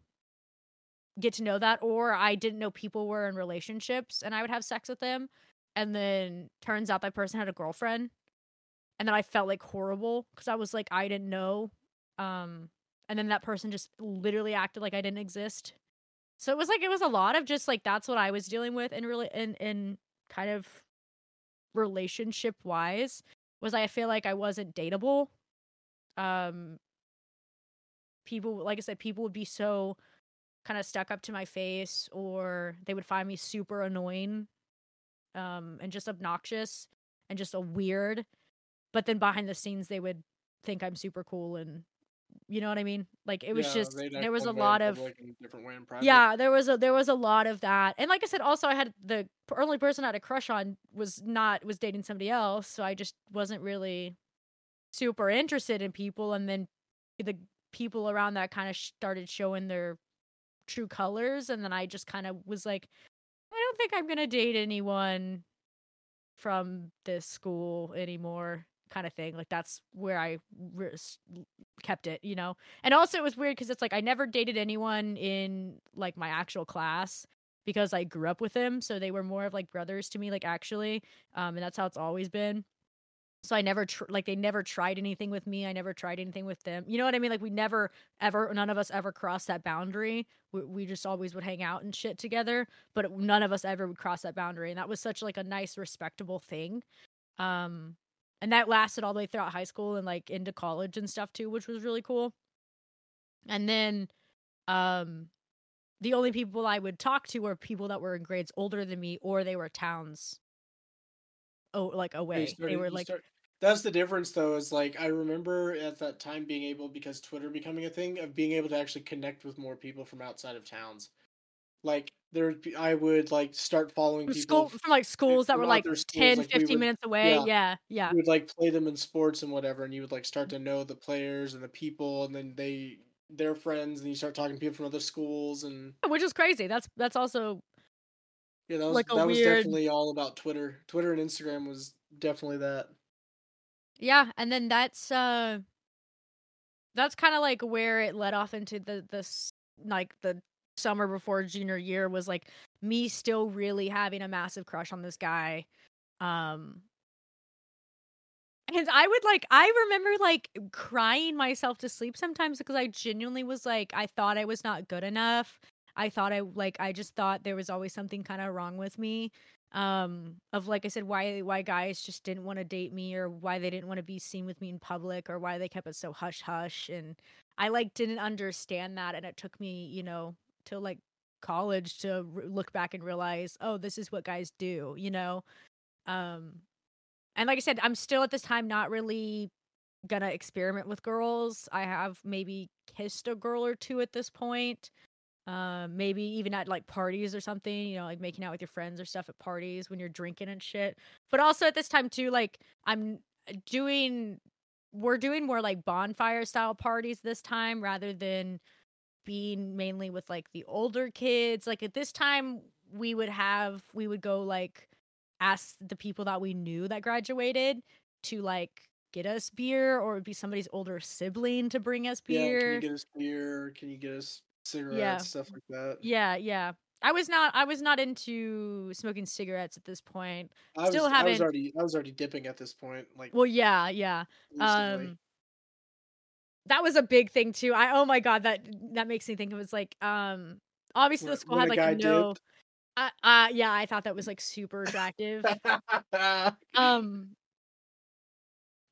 get to know that, or I didn't know people were in relationships and I would have sex with them, and then turns out that person had a girlfriend and then I felt like horrible because I was like I didn't know, um, and then that person just literally acted like I didn't exist. So it was like it was a lot of just like that's what I was dealing with, and really in in kind of relationship wise was I feel like I wasn't dateable. Um, people like I said, people would be so kind of stuck up to my face, or they would find me super annoying, um, and just obnoxious and just a weird. But then behind the scenes, they would think I'm super cool and you know what I mean? Like it was Yeah, just there was a one way in lot of public and a different way in private. yeah, there was a there was a lot of that. And like I said, also I had the only person I had a crush on was not was dating somebody else, so I just wasn't really super interested in people and then the people around that kind of started showing their true colors and then I just kind of was like I don't think I'm going to date anyone from this school anymore kind of thing. Like that's where I re- kept it, you know. And also it was weird cuz it's like I never dated anyone in like my actual class because I grew up with them, so they were more of like brothers to me like actually. Um and that's how it's always been. So I never tr- like they never tried anything with me. I never tried anything with them. You know what I mean? Like we never ever none of us ever crossed that boundary. We, we just always would hang out and shit together, but it- none of us ever would cross that boundary, and that was such like a nice, respectable thing. Um, and that lasted all the way throughout high school and like into college and stuff too, which was really cool. And then, um, the only people I would talk to were people that were in grades older than me, or they were towns. Oh, like away. started- they were like start- that's the difference though is like i remember at that time being able because twitter becoming a thing of being able to actually connect with more people from outside of towns like there i would like start following from people school from like schools that were like other schools, 10, like, we 15 would- minutes away. yeah. Yeah, yeah. you would like play them in sports and whatever and you would like start to know the players and the people and then they they're friends and you start talking to people from other schools and Which is crazy. That's that's also yeah that was Like that was weird- definitely all about twitter twitter and instagram was definitely that Yeah, and then that's uh that's kind of like where it led off into the this like the summer before junior year was like me still really having a massive crush on this guy. Um and I would like I remember like crying myself to sleep sometimes because I genuinely was like I thought I was not good enough. I thought I like I just thought there was always something kind of wrong with me um of like i said why why guys just didn't want to date me or why they didn't want to be seen with me in public or why they kept it so hush hush and i like didn't understand that and it took me you know till like college to r- look back and realize oh this is what guys do you know? Um and like i said i'm still at this time not really gonna experiment with girls. I have maybe kissed a girl or two at this point um maybe even at like parties or something you know like making out with your friends or stuff at parties when you're drinking and shit. But also at this time too like i'm doing we're doing more like bonfire style parties this time rather than being mainly with like the older kids like at this time we would have we would go like ask the people that we knew that graduated to like get us beer or it would be somebody's older sibling to bring us beer. yeah can you get us beer can you get us cigarettes stuff like that yeah, yeah. I was not I was not into smoking cigarettes at this point. I Still was, I was already I was already dipping at this point like Well, yeah, yeah. recently. Um that was a big thing too. I oh my god, that that makes me think it was like um obviously the school had a like guy no uh, uh yeah, I thought that was like super attractive. um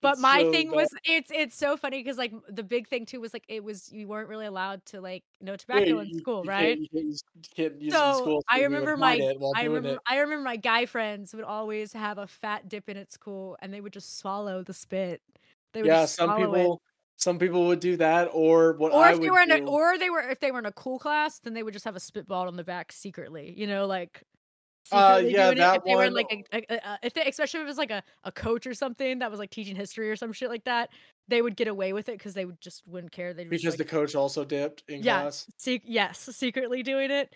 but It's my so thing bad. was it's it's so funny because like the big thing too was like it was you weren't really allowed to like no Yeah, tobacco you- in school, you right? Can't, you can't you can't use So school. I so remember my I remember it. I remember my guy friends would always have a fat dip in at school and they would just swallow the spit. They would Yeah, some swallow it. Some people would do that, or what Or if they were in a do. or they were if they were in a cool class, then they would just have a spitball on the back secretly. You know, like Uh, yeah, doing it that if they were in like a, a, a- if they especially if it was like a, a coach or something that was like teaching history or some shit like that, they would get away with it because they would just wouldn't care. They because the coach also dipped in Yeah. class. Se- yes, secretly doing it.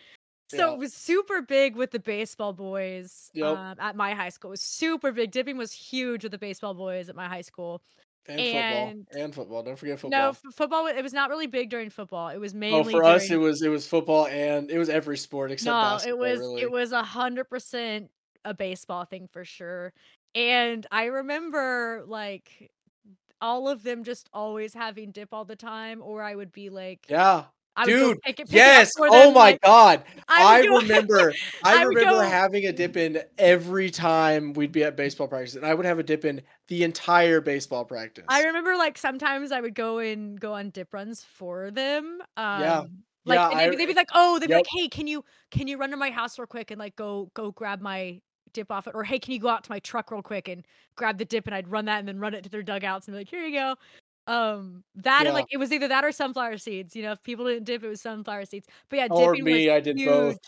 So Yeah. it was super big with the baseball boys Yep. um, at my high school. It was super big. Dipping was huge with the baseball boys at my high school. And, And- football. And football. Don't forget No, football. f- football. It was not really big during football. It was oh, mainly for us it was it was football and it was every sport except no. basketball. It was really. it was a hundred percent a baseball thing for sure. And I remember like all of them just always having dip all the time, or I would be like, Yeah. I would go Dude, pick it, pick yes. Oh them, my like, god. I I, go- remember I, I remember go- having a dip in every time we'd be at baseball practice and I would have a dip in the entire baseball practice. I remember like sometimes I would go and go on dip runs for them. Um, Yeah. Like Yeah, and they'd, I- be- they'd be like, oh, they'd be like, hey, can you can you run to my house real quick and like go go grab my dip off it, or hey, can you go out to my truck real quick and grab the dip, and I'd run that and then run it to their dugouts and be like, here you go. Um, that and like it was either that or sunflower seeds. You know, if people didn't dip, it was sunflower seeds. But yeah, or dipping me, was I did huge. both.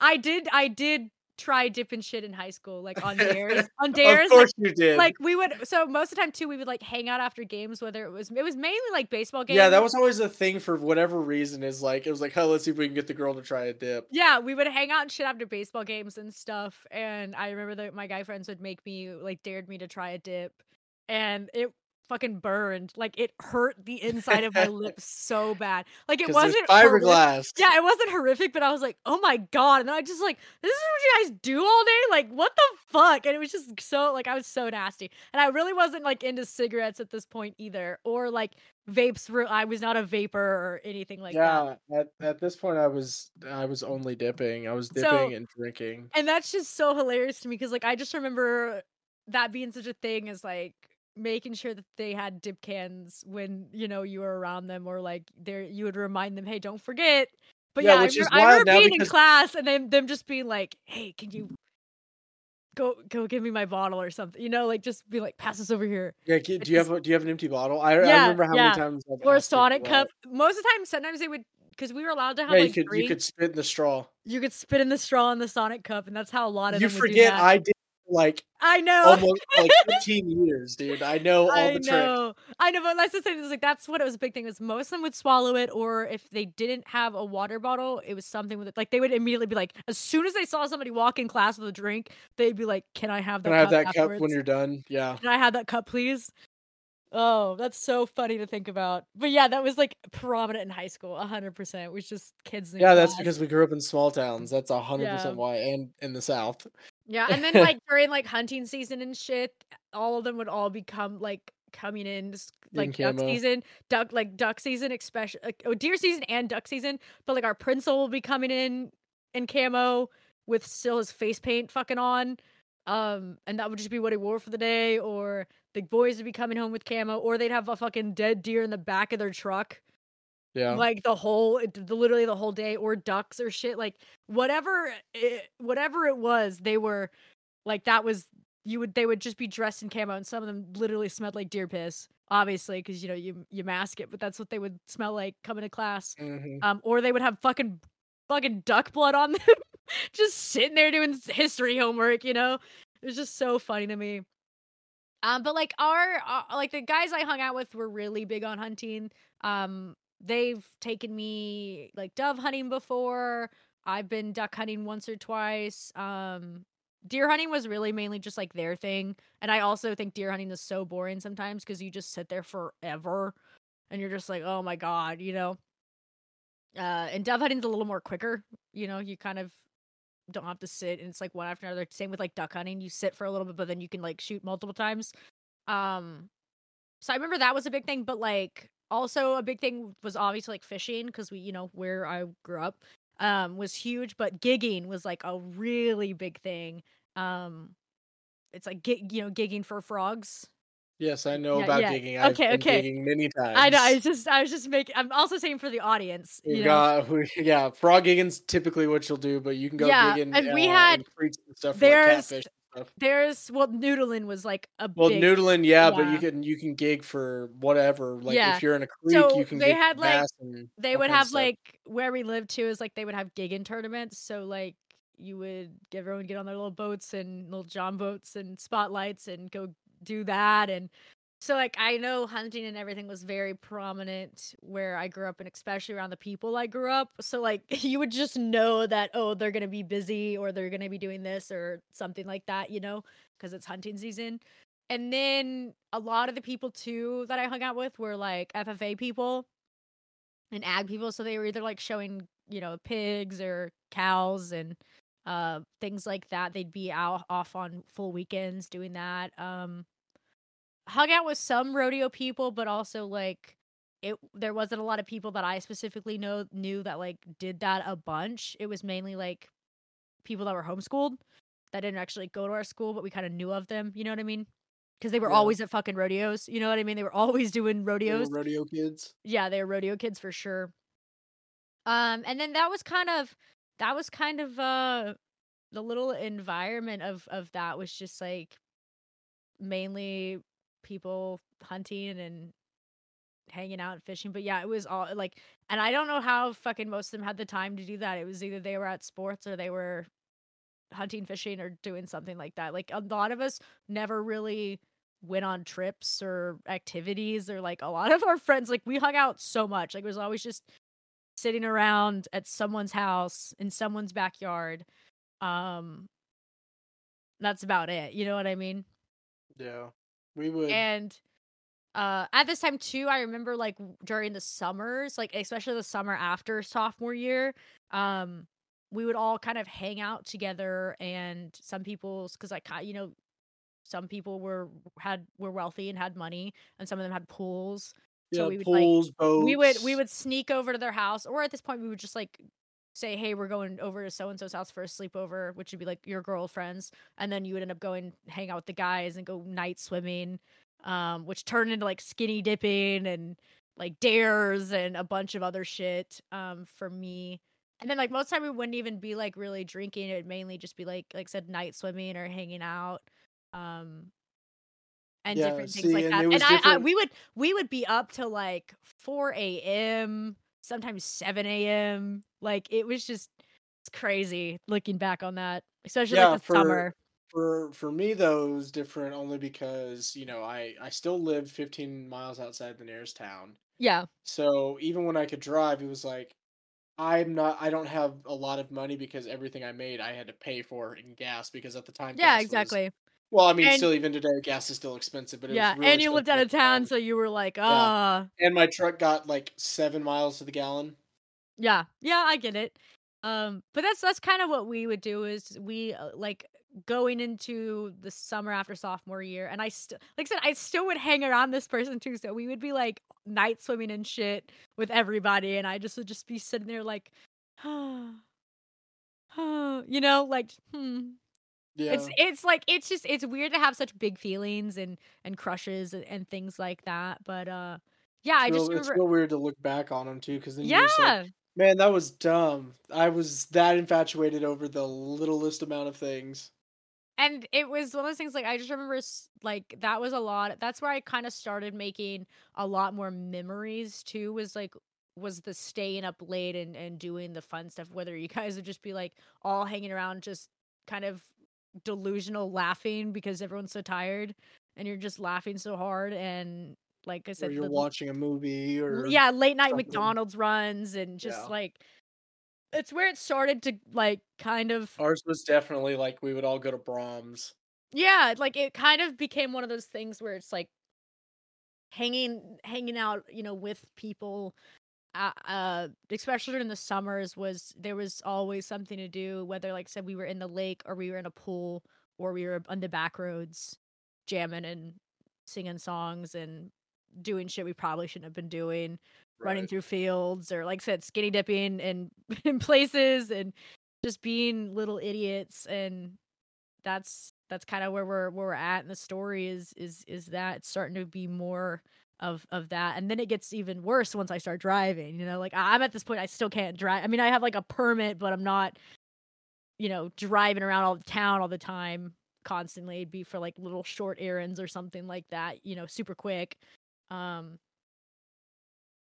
I did I did try dipping shit in high school, like on dares. on dares, Of like, course you did. like we would so most of the time too we would like hang out after games whether it was it was mainly like baseball games yeah, that was always a thing for whatever reason is like it was like, oh, let's see if we can get the girl to try a dip. yeah we would hang out and shit after baseball games and stuff and i remember that my guy friends would make me like dared me to try a dip and it fucking burned like it hurt the inside of my lips so bad like it wasn't horrific- fiberglass. yeah it wasn't horrific but i was like oh my god and then i just like this is what you guys do all day like what the fuck and it was just so like i was so nasty and i really wasn't like into cigarettes at this point either or like vapes were i was not a vapor or anything like that yeah, at, at this point I was I was only dipping. I was So- dipping and drinking. and that's just so hilarious to me because like i just remember that being such a thing as like making sure that they had dip cans when you know you were around them or like there you would remind them hey don't forget but Yeah, yeah, I, I remember being in class and then them just being like hey can you go go give me my bottle or something you know like just be like pass this over here Yeah, do you have a, do you have an empty bottle? I, I remember how yeah. many times I've or a sonic cup most of the time sometimes they would because we were allowed to have Yeah, like you could you could spit in the straw. you could spit in the straw in the sonic cup and that's how a lot of You them would do forget. I did like I know almost like 15 years, dude. I know all I the tricks. I know, I know, but let's just say this, like that's what it was a big thing. Was most of them would swallow it, or if they didn't have a water bottle, it was something with it. Like they would immediately be like, as soon as they saw somebody walk in class with a drink, they'd be like, "Can I have that? Can I have that cup when you're done? Yeah. Can I have that cup, please?" Oh, that's so funny to think about. But yeah, that was like prominent in high school. hundred percent. It was just kids. Yeah, that's because we grew up in small towns. That's a hundred Yeah. percent why, and in the south. Yeah, and then like during like hunting season and shit, all of them would all become like coming in s- In like duck season, duck like duck season, especially like oh, deer season and duck season. But like our principal will be coming in in camo with still his face paint fucking on, um, and that would just be what he wore for the day. Or the boys would be coming home with camo, or they'd have a fucking dead deer in the back of their truck Yeah. like the whole the, literally the whole day or ducks or shit like whatever it, whatever it was they were like that was you would they would just be dressed in camo and some of them literally smelled like deer piss obviously because you know you you mask it but that's what they would smell like coming to class Mhm. um or they would have fucking fucking duck blood on them just sitting there doing history homework you know? It was just so funny to me. Um but like our uh, like the guys i hung out with were really big on hunting. Um they've taken me like dove hunting before. I've been duck hunting once or twice. Um deer hunting was really mainly just like their thing and i also think deer hunting is so boring sometimes because you just sit there forever and you're just like oh my god you know? Uh and dove hunting's a little more quicker you know? You kind of don't have to sit and it's like one after another. Same with like duck hunting. You sit for a little bit but then you can like shoot multiple times. Um so i remember that was a big thing but like also a big thing was obviously like fishing because we you know where i grew up um was huge but gigging was like a really big thing. Um it's like you know gigging for frogs Yes, I know Yeah, about yeah. gigging. I've Okay, been okay. gigging many times. i know i was just i was just making i'm also saying for the audience you know got we, yeah, frog gigging's typically what you'll do, but you can go Yeah, gigging and we uh, had- creeks and stuff for like there's- stuff. there's well noodling was like a Well, big noodling, yeah, but you can you can gig for whatever. Like if you're in a creek, So you can. they had, like- they would have like where we lived too is like they would have gigging tournaments so like you would everyone would get on their little boats and little john boats and spotlights and go do that and so like i know hunting and everything was very prominent where i grew up and especially around the people i grew up so like you would just know that oh they're gonna be busy or they're gonna be doing this or something like that you know because it's hunting season and then a lot of the people too that i hung out with were like ffa people and ag people so they were either like showing you know pigs or cows and uh things like that. They'd be out off on full weekends doing that. Um hung out with some rodeo people, but also like it there wasn't a lot of people that I specifically know knew that like did that a bunch. It was mainly like people that were homeschooled that didn't actually go to our school, but we kind of knew of them. You know what I mean? Because they were Yeah. always at fucking rodeos. You know what I mean? They were always doing rodeos. rodeo kids. Yeah, they were rodeo kids for sure. Um, and then that was kind of that was kind of uh the little environment of of that was just like mainly people hunting and hanging out and fishing. But yeah, it was all like and I don't know how fucking most of them had the time to do that. It was either they were at sports or they were hunting, fishing, or doing something like that. Like a lot of us never really went on trips or activities or like a lot of our friends like we hung out so much like it was always just sitting around at someone's house in someone's backyard um that's about it you know what i mean Yeah, we would. and uh at this time too i remember like during the summers like especially the summer after sophomore year um we would all kind of hang out together and some people's because like you know some people were had were wealthy and had money and some of them had pools yeah, so we would like pools, boats. we would we would sneak over to their house or at this point we would just like say hey we're going over to so and so's house for a sleepover which would be like your girlfriends and then you would end up going hang out with the guys and go night swimming um which turned into like skinny dipping and like dares and a bunch of other shit um for me and then like most time we wouldn't even be like really drinking it would mainly just be like like I said night swimming or hanging out um and Yeah, different see, things like and that and I, I we would we would be up to like 4 a.m sometimes 7 a.m like it was just it's crazy looking back on that especially Yeah, like the for- summer For for me though, it was different only because you know I I still lived 15 miles outside the nearest town. yeah So even when I could drive, it was like I'm not. I don't have a lot of money because everything I made I had to pay for in gas because at the time. yeah exactly well, I mean, And- still even today, gas is still expensive. But it yeah was really and you lived out of expensive at the town so you were like ah and my truck got like seven miles to the gallon. Yeah, yeah, I get it. Um, but that's that's kind of what we would do is we uh, like going into the summer after sophomore year, and I still like I said I still would hang around this person too, so we would be like night swimming and shit with everybody, and I just would just be sitting there like, huh. you know, like hmm. Yeah, It's it's like it's just it's weird to have such big feelings and and crushes and, and things like that, but uh, yeah, I It's just real- it's remember, real weird to look back on them too, because then you're like, yeah. man, that was dumb. I was that infatuated over the littlest amount of things. and it was one of those things like i just remember like that was a lot that's where i kind of started making a lot more memories too was like was the staying up late and and doing the fun stuff whether you guys would just be like all hanging around just kind of delusional laughing because everyone's so tired and you're just laughing so hard and like i Or said you're the- watching a movie, or yeah late night something. mcdonald's runs and just Yeah. like it's where it started to like kind of ours was definitely like we would all go to Braum's. yeah like it kind of became one of those things where it's like hanging hanging out you know with people uh, uh especially during the summers was there was always something to do whether like I said we were in the lake or we were in a pool or we were on the back roads jamming and singing songs and doing shit we probably shouldn't have been doing running through fields or like I said skinny dipping and in places and just being little idiots and that's that's kind of where we're where we're at in the story is is is that it's starting to be more of of that. And then it gets even worse once I start driving you know like I'm at this point I still can't drive. I mean I have like a permit but I'm not you know driving around all the town all the time constantly. It'd be for like little short errands or something like that you know super quick. Um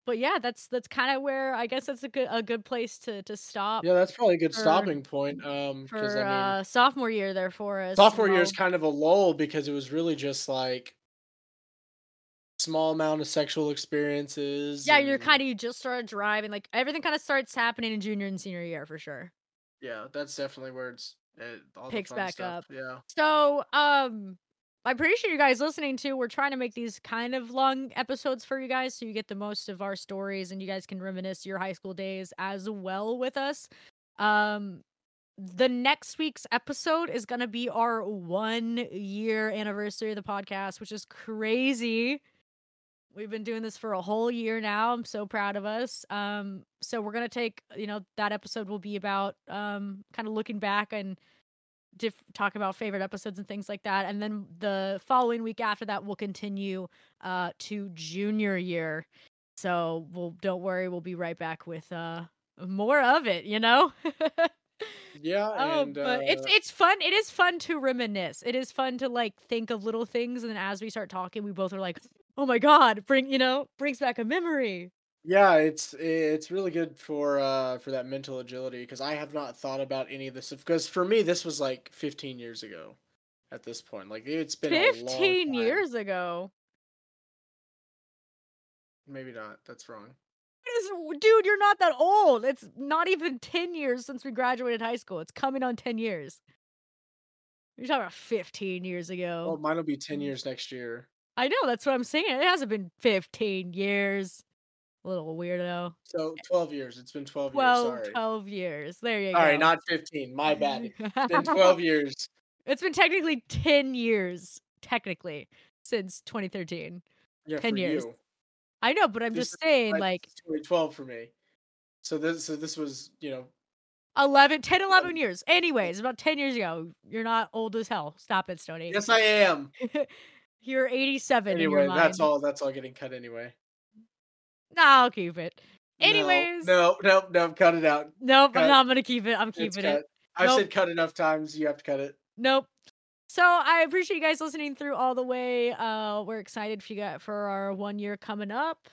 but yeah that's that's kind of where i guess that's a good a good place to to stop Yeah, that's probably a good for- stopping point. Um, because for I mean, uh sophomore year there for us sophomore year is kind of a lull because it was really just like small amount of sexual experiences. yeah you're kind of you just started driving like everything kind of starts happening in junior and senior year for sure yeah. That's definitely where it's it, all Picks back stuff. up. Yeah, So, um, I appreciate you guys listening too. We're trying to make these kind of long episodes for you guys so you get the most of our stories and you guys can reminisce your high school days as well with us. Um, the next week's episode is going to be our one year anniversary of the podcast, which is crazy. We've been doing this for a whole year now. I'm so proud of us. Um, so we're gonna take, you know, that episode will be about um, kind of looking back and diff- talk about favorite episodes and things like that. And then the following week after that, we'll continue uh, to junior year. So we'll don't worry, we'll be right back with uh, more of it. You know. Yeah, Oh, and but it's uh, it's fun. It is fun to reminisce. It is fun to like think of little things, and then as we start talking, we both are like, "Oh my god!" Bring you know brings back a memory. yeah, it's it's really good for uh for that mental agility because I have not thought about any of this because for me this was like 15 years ago at this point. Like it's been a long Fifteen time. years ago, Maybe not. That's wrong. Dude, you're not that old. It's not even ten years since we graduated high school. It's coming on ten years. You're talking about fifteen years ago. Well, mine will be 10 years next year. I know that's what I'm saying. It hasn't been fifteen years. A little weirdo. So 12 years. It's been 12 12, years. Sorry. 12 years. There you Sorry, go. All right, not 15. My bad. It's been 12 years. It's been technically 10 years, technically, since 2013. Yeah, 10 for years. you. I know, but I'm This just saying, like, 2012 for me. So this so this was, you know, 11, 10, 11 years. Anyways, about 10 years ago. You're not old as hell. Stop it, Stoney. yes I am. You're 87 in your Anyway, that's all that's all getting cut anyway. Nah, I'll keep it. Anyways. No, no, no, cut it out. Nope, I'm not going to keep it. I'm keeping it. I've Nope. said cut enough times, you have to cut it. Nope. So I appreciate you guys listening through all the way. Uh, we're excited for you got for our one year coming up.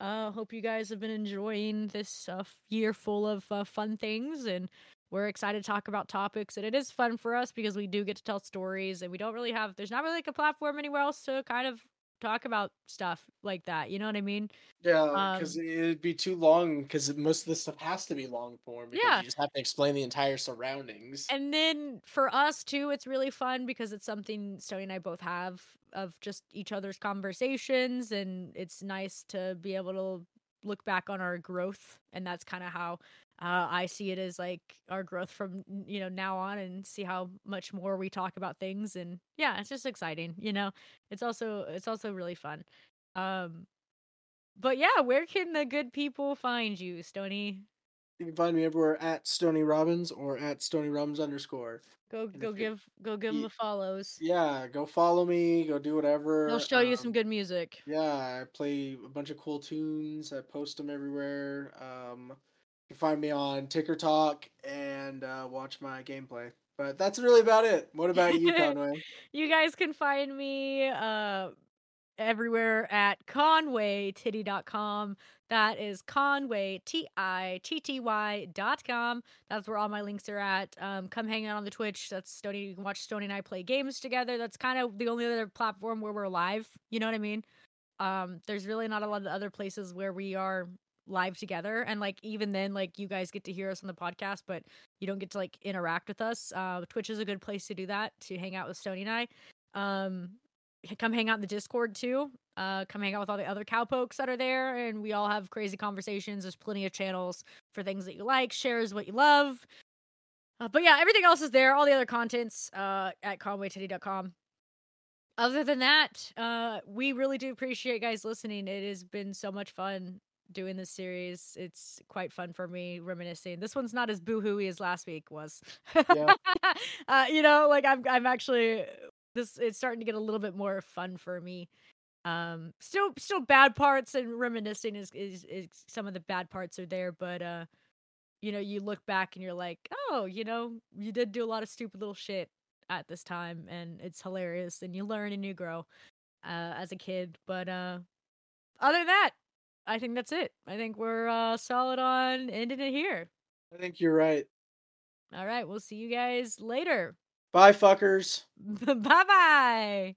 Uh, hope you guys have been enjoying this uh, year full of uh, fun things, and we're excited to talk about topics. And it is fun for us because we do get to tell stories, and we don't really have. There's not really like a platform anywhere else to kind of talk about stuff like that. You know what I mean? Yeah, because Um, it'd be too long. Because most of this stuff has to be long form. Because Yeah. you just have to explain the entire surroundings. And then for us too, it's really fun because it's something Stoney and I both have of just each other's conversations, and it's nice to be able to look back on our growth, and that's kind of how uh, I see it as like our growth from you know now on, and see how much more we talk about things, and yeah, it's just exciting. You know, it's also it's also really fun. Um, but yeah, where can the good people find you, Stoney? You can find me everywhere at Stoney Robbins or at Stoney Robbins underscore. Go And go if you- give go give them the follows. Yeah, go follow me. Go do whatever. They'll show you some um, good music. Yeah, I play a bunch of cool tunes. I post them everywhere. Um, you can find me on Ticker Talk and uh, watch my gameplay. But that's really about it. What about you, Conway? You guys can find me uh everywhere at conwaytitty.com. That is Conway T I T T Y dot com. That's where all my links are at. Um, come hang out on the Twitch. That's Stoney. You can watch Stoney and I play games together. That's kind of the only other platform where we're live. You know what I mean? Um, there's really not a lot of other places where we are live together and like even then like you guys get to hear us on the podcast but you don't get to like interact with us uh twitch is a good place to do that to hang out with stoney and i. Um come hang out in the discord too uh come hang out with all the other cowpokes that are there and we all have crazy conversations. There's plenty of channels for things that you like shares what you love. Uh, but yeah everything else is there all the other contents uh at conwaytitty.com other than that uh we really do appreciate guys listening. It has been so much fun doing this series it's quite fun for me reminiscing. This one's not as boo-hooey as last week was. Yeah. uh you know like i'm i'm actually this it's starting to get a little bit more fun for me. Um still still bad parts and reminiscing is is, is some of the bad parts are there but uh you know you look back and you're like oh you know you did do a lot of stupid little shit at this time and it's hilarious and you learn and you grow uh as a kid but uh other than that i think that's it i think we're uh solid on ending it here I think you're right. all right we'll see you guys later Bye, fuckers. bye bye